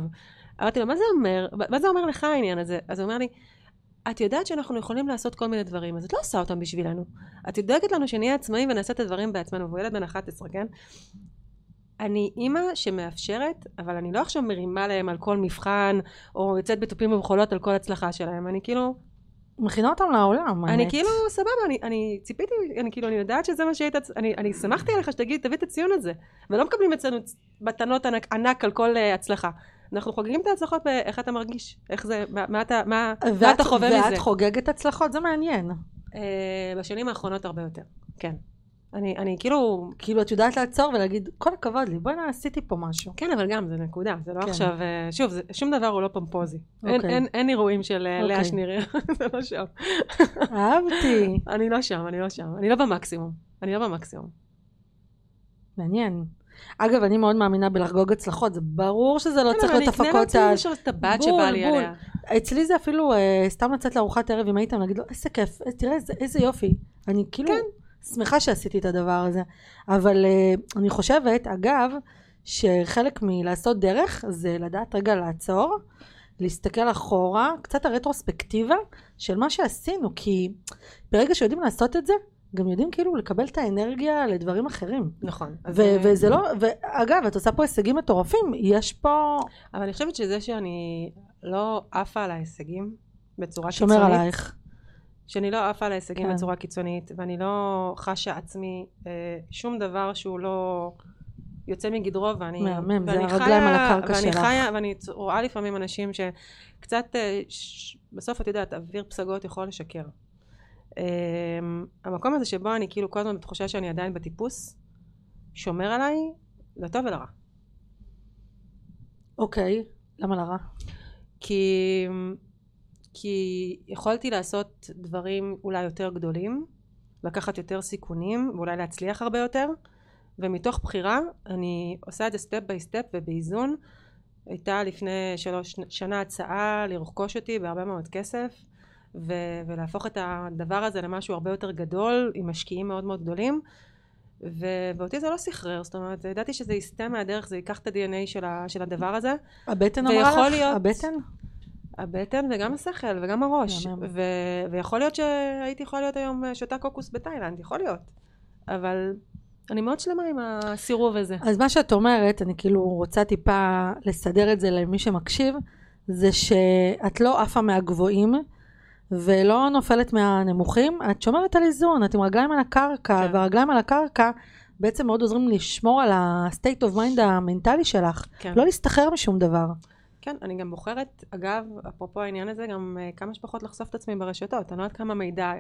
אמרתי לו, מה זה אומר? מה זה אומר לך העניין הזה? אז הוא אומר לי, את יודעת שאנחנו יכולים לעשות כל מיני דברים, אז את לא עושה אותם בשבילנו. את דואגת לנו שנהיה עצמאים ונעשה את הדברים בעצמנו, והוא ילד בן 11, כן? אני אימא שמאפשרת, אבל אני לא עכשיו מרימה להם על כל מבחן, או יוצאת בתופים ובחולות על כל הצלחה שלהם. אני כאילו, מכינה אותם לעולם, אני האמת. כאילו, סבבה, אני, אני ציפיתי, אני כאילו, אני יודעת שזה מה שהיית, אני, אני שמחתי עליך שתגיד, תביא את הציון הזה. ולא מקבלים אצלנו מתנות ענק, ענק על כל uh, הצלחה. אנחנו חוגגים את ההצלחות באיך אתה מרגיש, איך זה, מה, מה אתה, מה, מה ואת- אתה חווה מזה. ואת חוגגת הצלחות? זה מעניין. אה, בשנים האחרונות הרבה יותר, כן. אני, אני כאילו, כאילו, את יודעת לעצור ולהגיד, כל הכבוד לי, בוא'נה, עשיתי פה משהו. כן, אבל גם, זה נקודה, זה לא כן. עכשיו, אה, שוב, זה, שום דבר הוא לא פומפוזי. אין, אוקיי. אין, אין אירועים של אה, לאה אוקיי. שנירר, זה לא שם. אהבתי. אני לא שם, אני לא שם. אני לא במקסימום. אני לא במקסימום. מעניין. אגב, אני מאוד מאמינה בלחגוג הצלחות, זה ברור שזה לא כן, צריך אבל להיות אני אקנה הפקות לעצמי. איזושהי טבעת בול, שבא לי. עליה. אצלי זה אפילו אה, סתם לצאת לארוחת ערב עם איתן, להגיד לו, איזה כיף, אה, תראה איזה, איזה יופי. אני כאילו כן. שמחה שעשיתי את הדבר הזה. אבל אה, אני חושבת, אגב, שחלק מלעשות דרך זה לדעת רגע לעצור, להסתכל אחורה, קצת הרטרוספקטיבה של מה שעשינו, כי ברגע שיודעים לעשות את זה, גם יודעים כאילו לקבל את האנרגיה לדברים אחרים. נכון. ו- וזה לא, ואגב, את עושה פה הישגים מטורפים, יש פה אבל אני חושבת שזה שאני לא עפה על ההישגים בצורה שומר קיצונית, עלייך. שאני לא עפה על ההישגים כן. בצורה קיצונית, ואני לא חשה עצמי אה, שום דבר שהוא לא יוצא מגדרו, ואני... מהמם, זה ואני הרגליים על הקרקע ואני שלך. חיה, ואני רואה לפעמים אנשים שקצת, אה, ש... בסוף את יודעת, אוויר פסגות יכול לשקר. אה, המקום הזה שבו אני כאילו כל הזמן בתחושה שאני עדיין בטיפוס, שומר עליי, לטוב ולרע. אוקיי, למה לרע? כי, כי יכולתי לעשות דברים אולי יותר גדולים, לקחת יותר סיכונים ואולי להצליח הרבה יותר, ומתוך בחירה אני עושה את זה step by step ובאיזון. הייתה לפני שלוש שנה הצעה לרכוש אותי בהרבה מאוד כסף ו- ולהפוך את הדבר הזה למשהו הרבה יותר גדול עם משקיעים מאוד מאוד גדולים ואותי זה לא סחרר, זאת אומרת ידעתי שזה יסטה מהדרך, זה ייקח את ה-DNA של, ה- של הדבר הזה הבטן אמרה לך? להיות- הבטן? הבטן וגם השכל וגם הראש. ו- ויכול להיות שהייתי יכולה להיות היום שותה קוקוס בתאילנד, יכול להיות אבל אני מאוד שלמה עם הסירוב הזה אז מה שאת אומרת, אני כאילו רוצה טיפה לסדר את זה למי שמקשיב, זה שאת לא עפה מהגבוהים ולא נופלת מהנמוכים, את שומרת על איזון, את עם רגליים על הקרקע, כן. והרגליים על הקרקע בעצם מאוד עוזרים לשמור על ה-state of mind המנטלי שלך, כן. לא להסתחרר משום דבר. כן, אני גם בוחרת, אגב, אפרופו העניין הזה, גם אה, כמה שפחות לחשוף את עצמי ברשתות. אני לא יודעת כמה מידע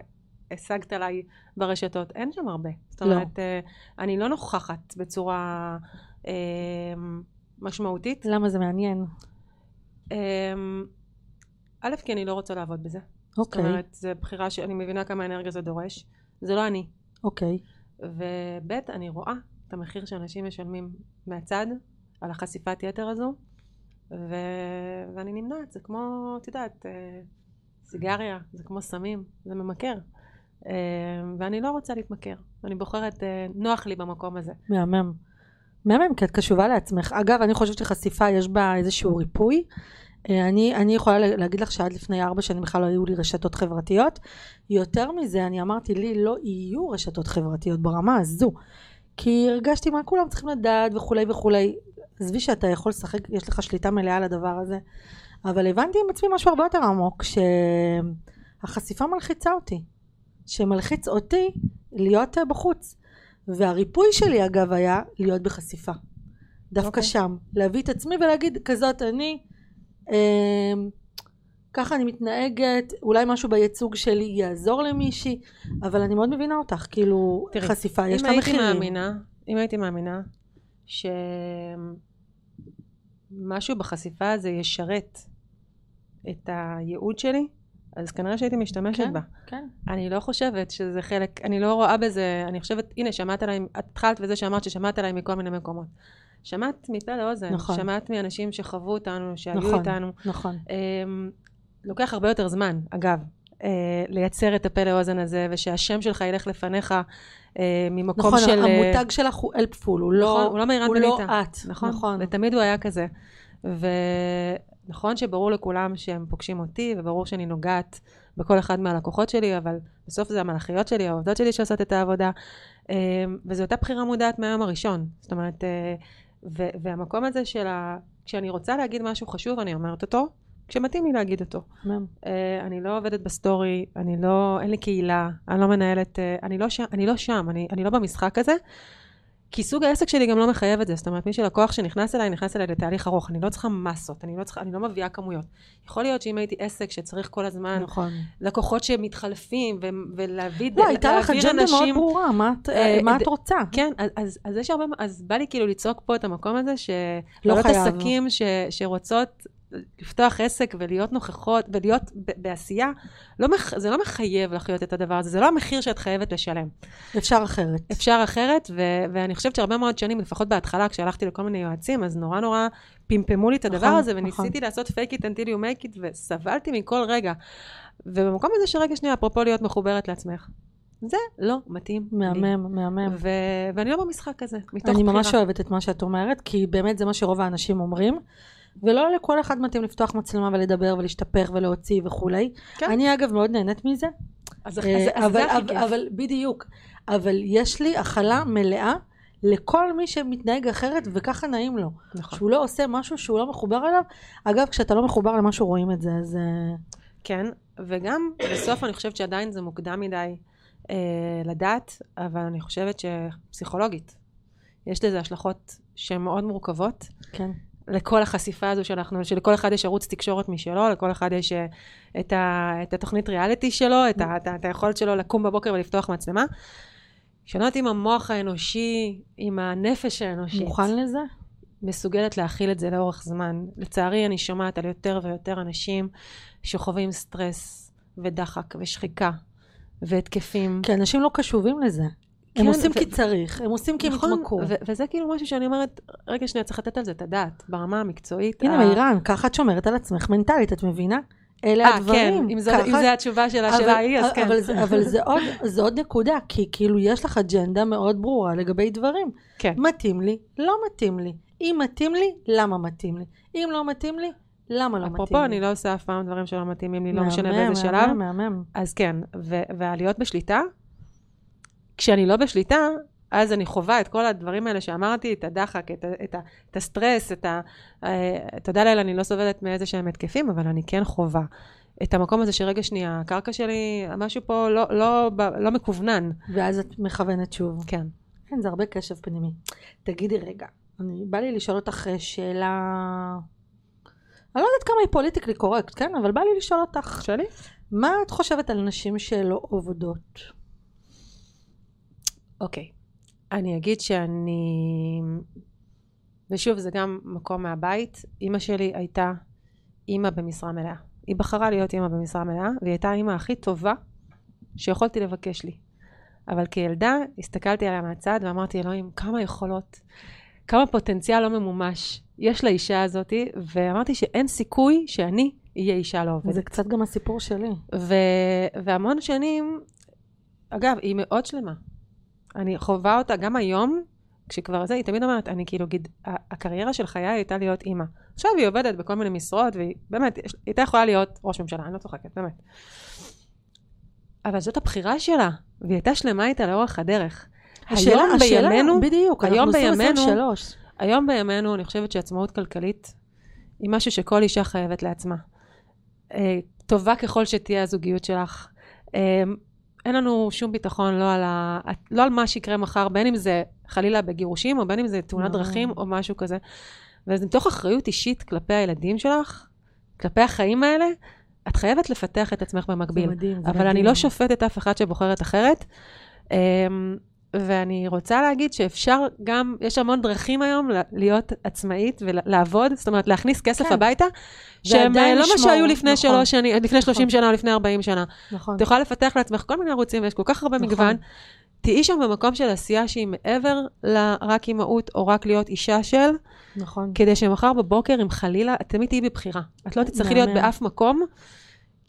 השגת עליי ברשתות, אין שם הרבה. זאת לא. אומרת, אה, אני לא נוכחת בצורה אה, משמעותית. למה זה מעניין? אה, א', כי אני לא רוצה לעבוד בזה. זאת אוקיי, אומרת, זו בחירה שאני מבינה כמה אנרגיה זה דורש. זה לא אני. אוקיי. וב', אני רואה את המחיר שאנשים משלמים מהצד על החשיפת יתר הזו, ו... ואני נמנעת, זה כמו, את יודעת, אה, סיגריה, זה כמו סמים, זה ממכר. אה, ואני לא רוצה להתמכר, אני בוחרת, אה, נוח לי במקום הזה. מהמם. מהמם, כי את קשובה לעצמך. אגב, אני חושבת שחשיפה יש בה איזשהו ריפוי. אה, אני, אני יכולה לה- להגיד לך שעד לפני ארבע שנים בכלל לא היו לי רשתות חברתיות. יותר מזה, אני אמרתי לי לא יהיו רשתות חברתיות ברמה הזו. כי הרגשתי מה כולם צריכים לדעת וכולי וכולי. עזבי שאתה יכול לשחק, יש לך שליטה מלאה על הדבר הזה. אבל הבנתי עם עצמי משהו הרבה יותר עמוק, שהחשיפה מלחיצה אותי. שמלחיץ אותי להיות אה, בחוץ. והריפוי שלי אגב היה להיות בחשיפה. דווקא אוקיי. שם. להביא את עצמי ולהגיד כזאת אני, ככה אני מתנהגת, אולי משהו בייצוג שלי יעזור למישהי, אבל אני מאוד מבינה אותך, כאילו תראי, חשיפה, יש לה מחירים. מאמינה, אם הייתי מאמינה שמשהו בחשיפה הזה ישרת את הייעוד שלי, אז כנראה שהייתי משתמשת כן, בה. כן. אני לא חושבת שזה חלק, אני לא רואה בזה, אני חושבת, הנה שמעת עליי, התחלת בזה שאמרת ששמעת עליי מכל מיני מקומות. שמעת מפה לאוזן, נכון. שמעת מאנשים שחוו אותנו, שהיו נכון. איתנו. נכון. אמ, לוקח הרבה יותר זמן, אגב, אה, לייצר את הפה לאוזן הזה, ושהשם שלך ילך לפניך אה, ממקום נכון, של... אה, המותג שלך הוא helpful, הוא לא, נכון, הוא לא מאירן הוא לא. את. נכון, נכון. ותמיד הוא היה כזה. ונכון שברור לכולם שהם פוגשים אותי, וברור שאני נוגעת בכל אחד מהלקוחות שלי, אבל בסוף זה המלאכיות שלי, העובדות שלי שעושות את העבודה, אמ, וזו אותה בחירה מודעת מהיום הראשון. זאת אומרת, אה, ו- והמקום הזה של ה... כשאני רוצה להגיד משהו חשוב, אני אומרת אותו, כשמתאים לי להגיד אותו. אה, אני לא עובדת בסטורי, אני לא, אין לי קהילה, אני לא מנהלת, אה, אני לא שם, אני לא שם, אני, אני לא במשחק הזה, כי סוג העסק שלי גם לא מחייב את זה, זאת אומרת, מי שלקוח שנכנס אליי, נכנס אליי לתהליך ארוך, אני לא צריכה מסות, אני לא צריכה, אני לא מביאה כמויות. יכול להיות שאם הייתי עסק שצריך כל הזמן נכון. לקוחות שמתחלפים, ו- ולהביא, לא, הייתה לך אג'נדה מאוד ברורה, מה את- אה, מה ד- את רוצה? כן, אז, אז, אז יש הרבה, אז בא לי כאילו לצעוק פה את המקום הזה, לא שבעלות חייב. עסקים ש, שרוצות לפתוח עסק ולהיות נוכחות ולהיות בעשייה, לא מח, זה לא מחייב לחיות את הדבר הזה, זה לא המחיר שאת חייבת לשלם. אפשר אחרת. אפשר אחרת, ו, ואני חושבת שהרבה מאוד שנים, לפחות בהתחלה, כשהלכתי לכל מיני יועצים, אז נורא נורא פמפמו לי את הדבר נכון, הזה, נכון. וניסיתי לעשות fake it until you make it, וסבלתי מכל רגע. ובמקום הזה שרגע שנייה, אפרופו להיות מחוברת לעצמך, זה לא מתאים לי. מהמם, מהמם. ו... ואני לא במשחק הזה, מתוך אני בחירה. ממש אוהבת את מה שאת אומרת, כי באמת זה מה שרוב האנשים אומרים. ולא לכל אחד מתאים לפתוח מצלמה ולדבר ולהשתפך ולהוציא וכולי. כן. אני אגב מאוד נהנית מזה. אז, אז, אה, אז אבל, זה הכי אבל, כיף. אבל בדיוק, אבל יש לי הכלה מלאה לכל מי שמתנהג אחרת וככה נעים לו. נכון. שהוא לא עושה משהו שהוא לא מחובר אליו. אגב, כשאתה לא מחובר למשהו רואים את זה, אז... אה, כן, וגם בסוף אני חושבת שעדיין זה מוקדם מדי אה, לדעת, אבל אני חושבת שפסיכולוגית, יש לזה השלכות שהן מאוד מורכבות. כן. לכל החשיפה הזו שאנחנו, שלכל אחד יש ערוץ תקשורת משלו, לכל אחד יש אה, את, ה, את התוכנית ריאליטי שלו, את, ה, את, ה, את היכולת שלו לקום בבוקר ולפתוח מצלמה. שונות עם המוח האנושי, עם הנפש האנושית. מוכן לזה? מסוגלת להכיל את זה לאורך זמן. לצערי, אני שומעת על יותר ויותר אנשים שחווים סטרס ודחק ושחיקה והתקפים. כי אנשים לא קשובים לזה. כן, הם עושים ו- כי צריך, הם עושים כי הם נכון, התמכרו. ו- וזה כאילו משהו שאני אומרת, רגע שנייה, צריך לתת על זה את הדעת, ברמה המקצועית. הנה, ה- מירן, ככה את שומרת על עצמך מנטלית, את מבינה? אלה אה, הדברים. כן, אם זו- ככה- אם זו התשובה של השאלה ההיא, אז כן. אבל, זה- אבל זה, עוד, זה עוד נקודה, כי כאילו יש לך אג'נדה מאוד ברורה לגבי דברים. כן. מתאים לי, לא מתאים לי. אם מתאים לי, למה מתאים לי? אם לא מתאים לי, למה לא מתאים לי? אפרופו, אני לא עושה אף פעם דברים שלא מתאימים לי, לא משנה באיזה שלב. מהמם, מהמם. אז כן, ו- והלהיות בשליטה, כשאני לא בשליטה, אז אני חווה את כל הדברים האלה שאמרתי, את הדחק, את, את, את הסטרס, את ה... אה, תודה לאל, אני לא סובלת מאיזה שהם התקפים, אבל אני כן חווה. את המקום הזה שרגע שנייה, הקרקע שלי, משהו פה לא, לא, ב- לא מקוונן. ואז את מכוונת שוב. כן. כן, זה הרבה קשב פנימי. תגידי רגע, אני, בא לי לשאול אותך אה, שאלה... אני לא יודעת כמה היא פוליטיקלי קורקט, כן? אבל בא לי לשאול אותך, שלי? מה את חושבת על נשים שלא עובדות? אוקיי. אני אגיד שאני... ושוב, זה גם מקום מהבית. אימא שלי הייתה אימא במשרה מלאה. היא בחרה להיות אימא במשרה מלאה, והיא הייתה האימא הכי טובה שיכולתי לבקש לי. אבל כילדה הסתכלתי עליה מהצד ואמרתי, אלוהים, כמה יכולות, כמה פוטנציאל לא ממומש יש לאישה הזאתי, ואמרתי שאין סיכוי שאני אהיה אישה לא עובדת. זה קצת גם הסיפור שלי. ו... והמון שנים, אגב, היא מאוד שלמה. אני חווה אותה גם היום, כשכבר זה, היא תמיד אומרת, אני כאילו, גיד, הקריירה של חיי הייתה להיות אימא. עכשיו היא עובדת בכל מיני משרות, והיא באמת, היא הייתה יכולה להיות ראש ממשלה, אני לא צוחקת, באמת. אבל זאת הבחירה שלה, והיא הייתה שלמה איתה לאורך הדרך. היום בימינו, בדיוק, היום בימינו- 2023. היום בימינו, אני חושבת שעצמאות כלכלית היא משהו שכל אישה חייבת לעצמה. אה, טובה ככל שתהיה הזוגיות שלך. אין לנו שום ביטחון לא על, ה... לא על מה שיקרה מחר, בין אם זה חלילה בגירושים, או בין אם זה תאונת. דרכים, או משהו כזה. וזה מתוך אחריות אישית כלפי הילדים שלך, כלפי החיים האלה, את חייבת לפתח את עצמך במקביל. זה מדהים, זה אבל אני מדהים. לא שופטת אף אחת שבוחרת אחרת. ואני רוצה להגיד שאפשר גם, יש המון דרכים היום להיות עצמאית ולעבוד, זאת אומרת להכניס כסף כן. הביתה, שהם אה, לא מה שהיו לפני נכון. שלוש שנים, לפני 30 נכון. שנה או לפני 40 שנה. נכון. את יכולה לפתח לעצמך כל מיני ערוצים, ויש כל כך הרבה נכון. מגוון. תהיי שם במקום של עשייה שהיא מעבר לרק אימהות, או רק להיות אישה של, נכון. כדי שמחר בבוקר, אם חלילה, את תמיד תהיי בבחירה. את לא תצטרכי להיות. באף מקום,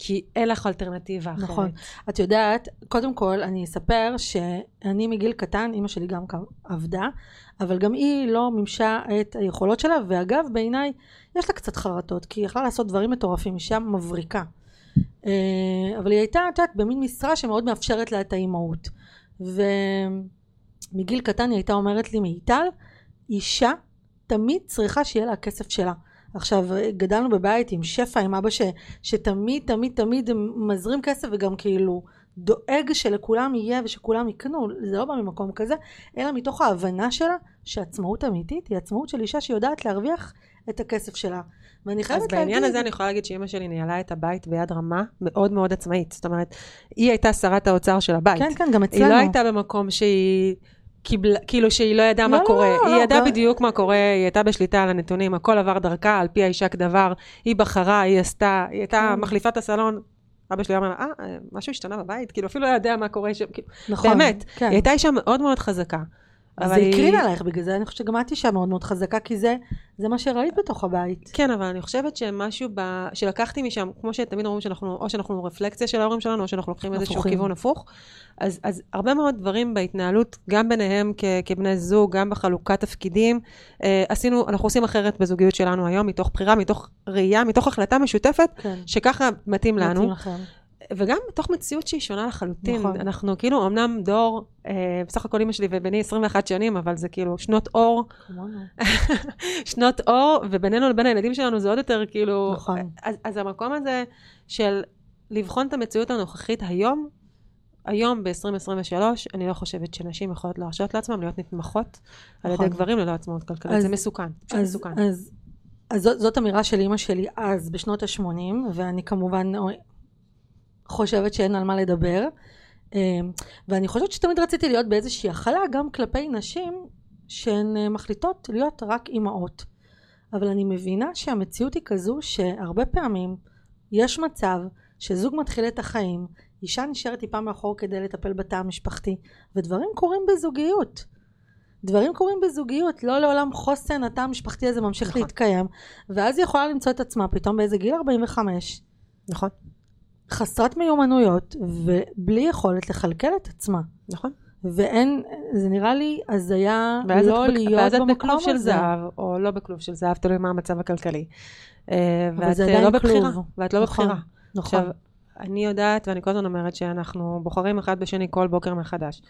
כי אין לך אלטרנטיבה אחרת. נכון. את יודעת, קודם כל אני אספר שאני מגיל קטן, אימא שלי גם עבדה, אבל גם היא לא מימשה את היכולות שלה, ואגב בעיניי יש לה קצת חרטות, כי היא יכלה לעשות דברים מטורפים, אישה מבריקה. אה, אבל היא הייתה, את יודעת, במין משרה שמאוד מאפשרת לה את האימהות. ומגיל קטן היא הייתה אומרת לי, מיטל, אישה תמיד צריכה שיהיה לה הכסף שלה. עכשיו, גדלנו בבית עם שפע, עם אבא ש, שתמיד תמיד תמיד מזרים כסף וגם כאילו דואג שלכולם יהיה ושכולם יקנו, זה לא בא ממקום כזה, אלא מתוך ההבנה שלה שעצמאות אמיתית היא עצמאות של אישה שיודעת להרוויח את הכסף שלה. ואני חייבת אז להגיד... בעניין הזה אני יכולה להגיד שאימא שלי ניהלה את הבית ביד רמה מאוד מאוד עצמאית. זאת אומרת, היא הייתה שרת האוצר של הבית. כן, כן, גם היא אצלנו. לא הייתה במקום שהיא... קיבלה, כאילו שהיא לא ידעה לא, מה לא, קורה. לא, היא לא, ידעה גם- בדיוק מה קורה, היא הייתה בשליטה על הנתונים, הכל עבר דרכה, על פי האישה כדבר, היא בחרה, היא עשתה, היא הייתה כן. מחליפה את הסלון. אבא שלי אמר לה, אה, משהו השתנה בבית? כאילו, אפילו לא יודע מה קורה שם. כאילו, נכון, באמת, כן. היא הייתה אישה מאוד מאוד חזקה. אז זה היא- הקרין עלייך בגלל זה, אני חושבת שגם את אישה מאוד מאוד חזקה, כי זה, זה מה שראית בתוך הבית. כן, אבל אני חושבת שמשהו ב... שלקחתי משם, כמו שתמיד אומרים שאנחנו, או שאנחנו רפלקציה של ההורים שלנו, או שאנחנו לוקחים איזשהו הפוכים. כיוון הפוך. אז, אז הרבה מאוד דברים בהתנהלות, גם ביניהם כ, כבני זוג, גם בחלוקת תפקידים, אה, עשינו, אנחנו עושים אחרת בזוגיות שלנו היום, מתוך בחירה, מתוך ראייה, מתוך החלטה משותפת, כן. שככה מתאים לנו. מתאים לכם. וגם בתוך מציאות שהיא שונה לחלוטין. נכון. אנחנו כאילו אמנם דור, אה, בסך הכל אימא שלי ובני 21 שנים, אבל זה כאילו שנות אור, שנות אור, ובינינו לבין הילדים שלנו זה עוד יותר כאילו... נכון. אז, אז המקום הזה של לבחון את המציאות הנוכחית היום, היום ב-2023, אני לא חושבת שנשים יכולות להרשות לעצמן להיות נתמכות על ידי נכון. גברים ללא עצמאות כלכלית. אז- זה מסוכן, אז, מסוכן. אז, אז זאת, זאת אמירה של אימא שלי אז, בשנות ה-80, ואני כמובן חושבת שאין על מה לדבר. אה, ואני חושבת שתמיד רציתי להיות באיזושהי הכלה גם כלפי נשים שהן אה, מחליטות להיות רק אימהות. אבל אני מבינה שהמציאות היא כזו שהרבה פעמים יש מצב שזוג מתחיל את החיים, אישה נשארת טיפה מאחור כדי לטפל בתא המשפחתי, ודברים קורים בזוגיות. דברים קורים בזוגיות, לא לעולם חוסן התא המשפחתי הזה ממשיך נכון. להתקיים, ואז היא יכולה למצוא את עצמה פתאום באיזה גיל 45, נכון, חסרת מיומנויות, ובלי יכולת לכלכל את עצמה. נכון. ואין, זה נראה לי הזיה לא את, להיות ואז את במקום בכלוב של הזה. זהב, או לא בכלוב של זהב, תלוי מה המצב הכלכלי. אה, ואת אה, עדיין לא בבחירה. ואת לא נכון, בבחירה. נכון. עכשיו, אני יודעת, ואני כל הזמן אומרת שאנחנו בוחרים אחד בשני כל בוקר מחדש.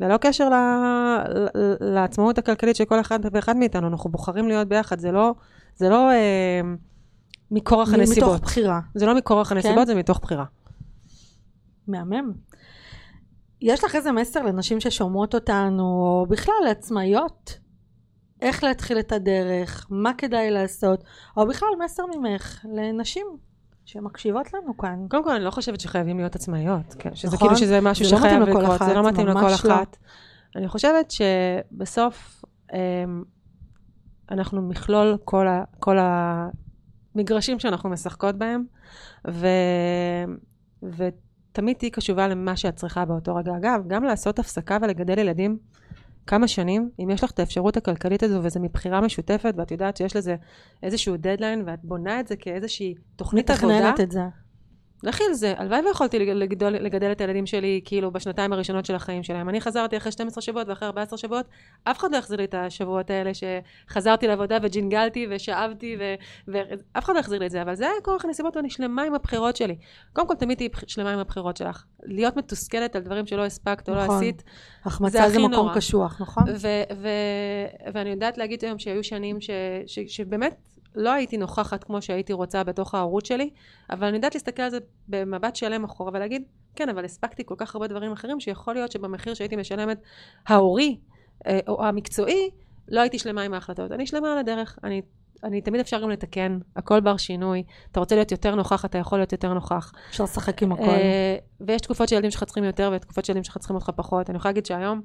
ללא קשר. ל- לעצמאות הכלכלית של כל אחד ואחד מאיתנו, אנחנו בוחרים להיות ביחד, זה לא, זה לא אה, מכורח הנסיבות. מתוך בחירה. זה לא מכורח הנסיבות, כן? זה מתוך בחירה. מהמם. יש לך איזה מסר לנשים ששומעות אותנו, או בכלל לעצמאיות? איך להתחיל את הדרך, מה כדאי לעשות, או בכלל מסר ממך לנשים שמקשיבות לנו כאן. קודם כל, אני לא חושבת שחייבים להיות עצמאיות, כן? שזה נכון. כאילו שזה משהו זה לא שחייב לכל לקרות, זה לא מתאים לכל לא. אחת. אני חושבת שבסוף אמ, אנחנו מכלול כל, ה, כל המגרשים שאנחנו משחקות בהם, ו, ותמיד תהיי קשובה למה שאת צריכה באותו רגע. אגב, גם לעשות הפסקה ולגדל ילדים כמה שנים, אם יש לך את האפשרות הכלכלית הזו וזה מבחירה משותפת ואת יודעת שיש לזה איזשהו דדליין ואת בונה את זה כאיזושהי תוכנית עבודה, מתכננת את זה. לכי על זה. הלוואי ויכולתי לגדול, לגדל את הילדים שלי כאילו בשנתיים הראשונות של החיים שלהם. אני חזרתי אחרי 12 שבועות ואחרי 14 שבועות, אף אחד לא יחזיר לי את השבועות האלה שחזרתי לעבודה וג'ינגלתי ושאבתי ו- ואף אחד לא יחזיר לי את זה, אבל זה היה כורח הנסיבות ואני שלמה עם הבחירות שלי. קודם כל תמיד תהיי שלמה עם הבחירות שלך. להיות מתוסכלת על דברים שלא הספקת או לא נכון. עשית, החמצה זה זה הכי מקום נורא. קשוח, נכון? ו- ו- ואני יודעת להגיד היום שהיו שנים ש- ש- שבאמת לא הייתי נוכחת כמו שהייתי רוצה בתוך ההורות שלי, אבל אני יודעת להסתכל על זה במבט שלם אחורה ולהגיד, כן, אבל הספקתי כל כך הרבה דברים אחרים, שיכול להיות שבמחיר שהייתי משלמת ההורי אה, או המקצועי, לא הייתי שלמה עם ההחלטות. אני שלמה על הדרך, אני... אני תמיד אפשר גם לתקן, הכל בר שינוי. אתה רוצה להיות יותר נוכח, אתה יכול להיות יותר נוכח. אפשר לשחק עם הכל. אה, ויש תקופות שילדים שלך צריכים יותר, ויש תקופות שילדים שלך צריכים אותך פחות. אני יכולה להגיד שהיום,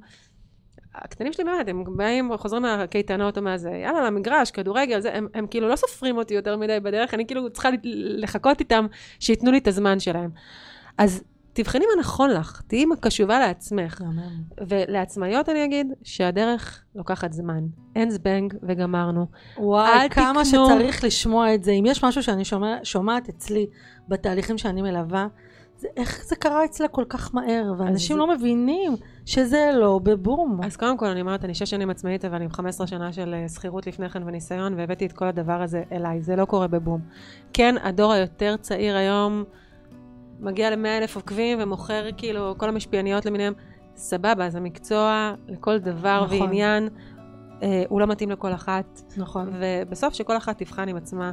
הקטנים שלי באמת, הם באים, חוזרים מהקייטנות או מהזה, יאללה, למגרש, כדורגל, זה, הם, הם כאילו לא סופרים אותי יותר מדי בדרך, אני כאילו צריכה לחכות איתם, שייתנו לי את הזמן שלהם. אז תבחני מה נכון לך, תהיי קשובה לעצמך. ולעצמאיות אני אגיד שהדרך לוקחת זמן. אין זבנג וגמרנו. וואי, כמה תקנו- שצריך לשמוע את זה. אם יש משהו שאני שומע, שומעת אצלי בתהליכים שאני מלווה, איך זה קרה אצלה כל כך מהר, ואנשים זה- לא מבינים שזה לא בבום. אז קודם כל אני אומרת, אני שש שנים עצמאית, אבל עם 15 שנה של אה, שכירות לפני כן וניסיון, והבאתי את כל הדבר הזה אליי, זה לא קורה בבום. כן, הדור היותר צעיר היום מגיע ל-100 אלף עוקבים ומוכר כאילו כל המשפיעניות למיניהם, סבבה, זה מקצוע לכל דבר נכון. ועניין, אה, הוא לא מתאים לכל אחת, נכון. ובסוף שכל אחת תבחן עם עצמה,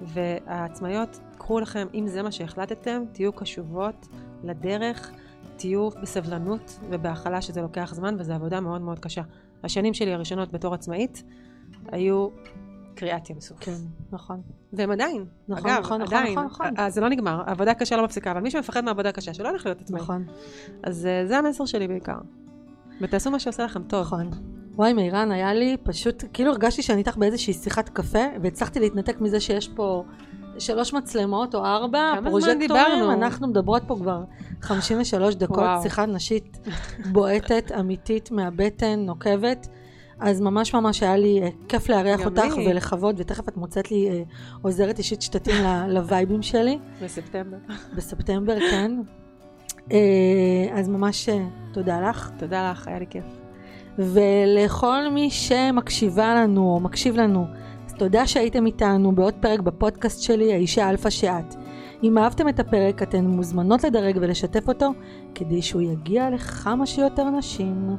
והעצמאיות, קחו לכם, אם זה מה שהחלטתם, תהיו קשובות לדרך, תהיו בסבלנות ובהכלה שזה לוקח זמן, וזו עבודה מאוד מאוד קשה. השנים שלי הראשונות בתור עצמאית היו קריאת ים סוף. כן, נכון. והם עדיין, נכון, אגב, נכון, נכון, עדיין, נכון, נכון. אז זה לא נגמר, העבודה קשה לא מפסיקה, אבל מי שמפחד מעבודה קשה, שלא הולך להיות עצמאי. נכון, אז אה, זה המסר שלי בעיקר. ותעשו מה שעושה לכם טוב. נכון. וואי, מירן, היה לי פשוט, כאילו הרגשתי שאני איתך באיזושהי שיחת קפה, והצלחתי להתנתק מזה שיש פה שלוש מצלמות או ארבע, כמה זמן פרוז'קטורים, דיברנו? אנחנו מדברות פה כבר 53 דקות, וואו. שיחה נשית בועטת, אמיתית, מהבטן, נוקבת. אז ממש ממש היה לי אה, כיף לארח אותך לי. ולכבוד, ותכף את מוצאת לי אה, עוזרת אישית שתתאים לווייבים שלי, בספטמבר. בספטמבר, כן. אה, אז ממש תודה לך. תודה לך, היה לי כיף. ולכל מי שמקשיבה לנו או מקשיב לנו, תודה שהייתם איתנו בעוד פרק בפודקאסט שלי, האישה אלפא שאת. אם אהבתם את הפרק, אתן מוזמנות לדרג ולשתף אותו, כדי שהוא יגיע לכמה שיותר נשים.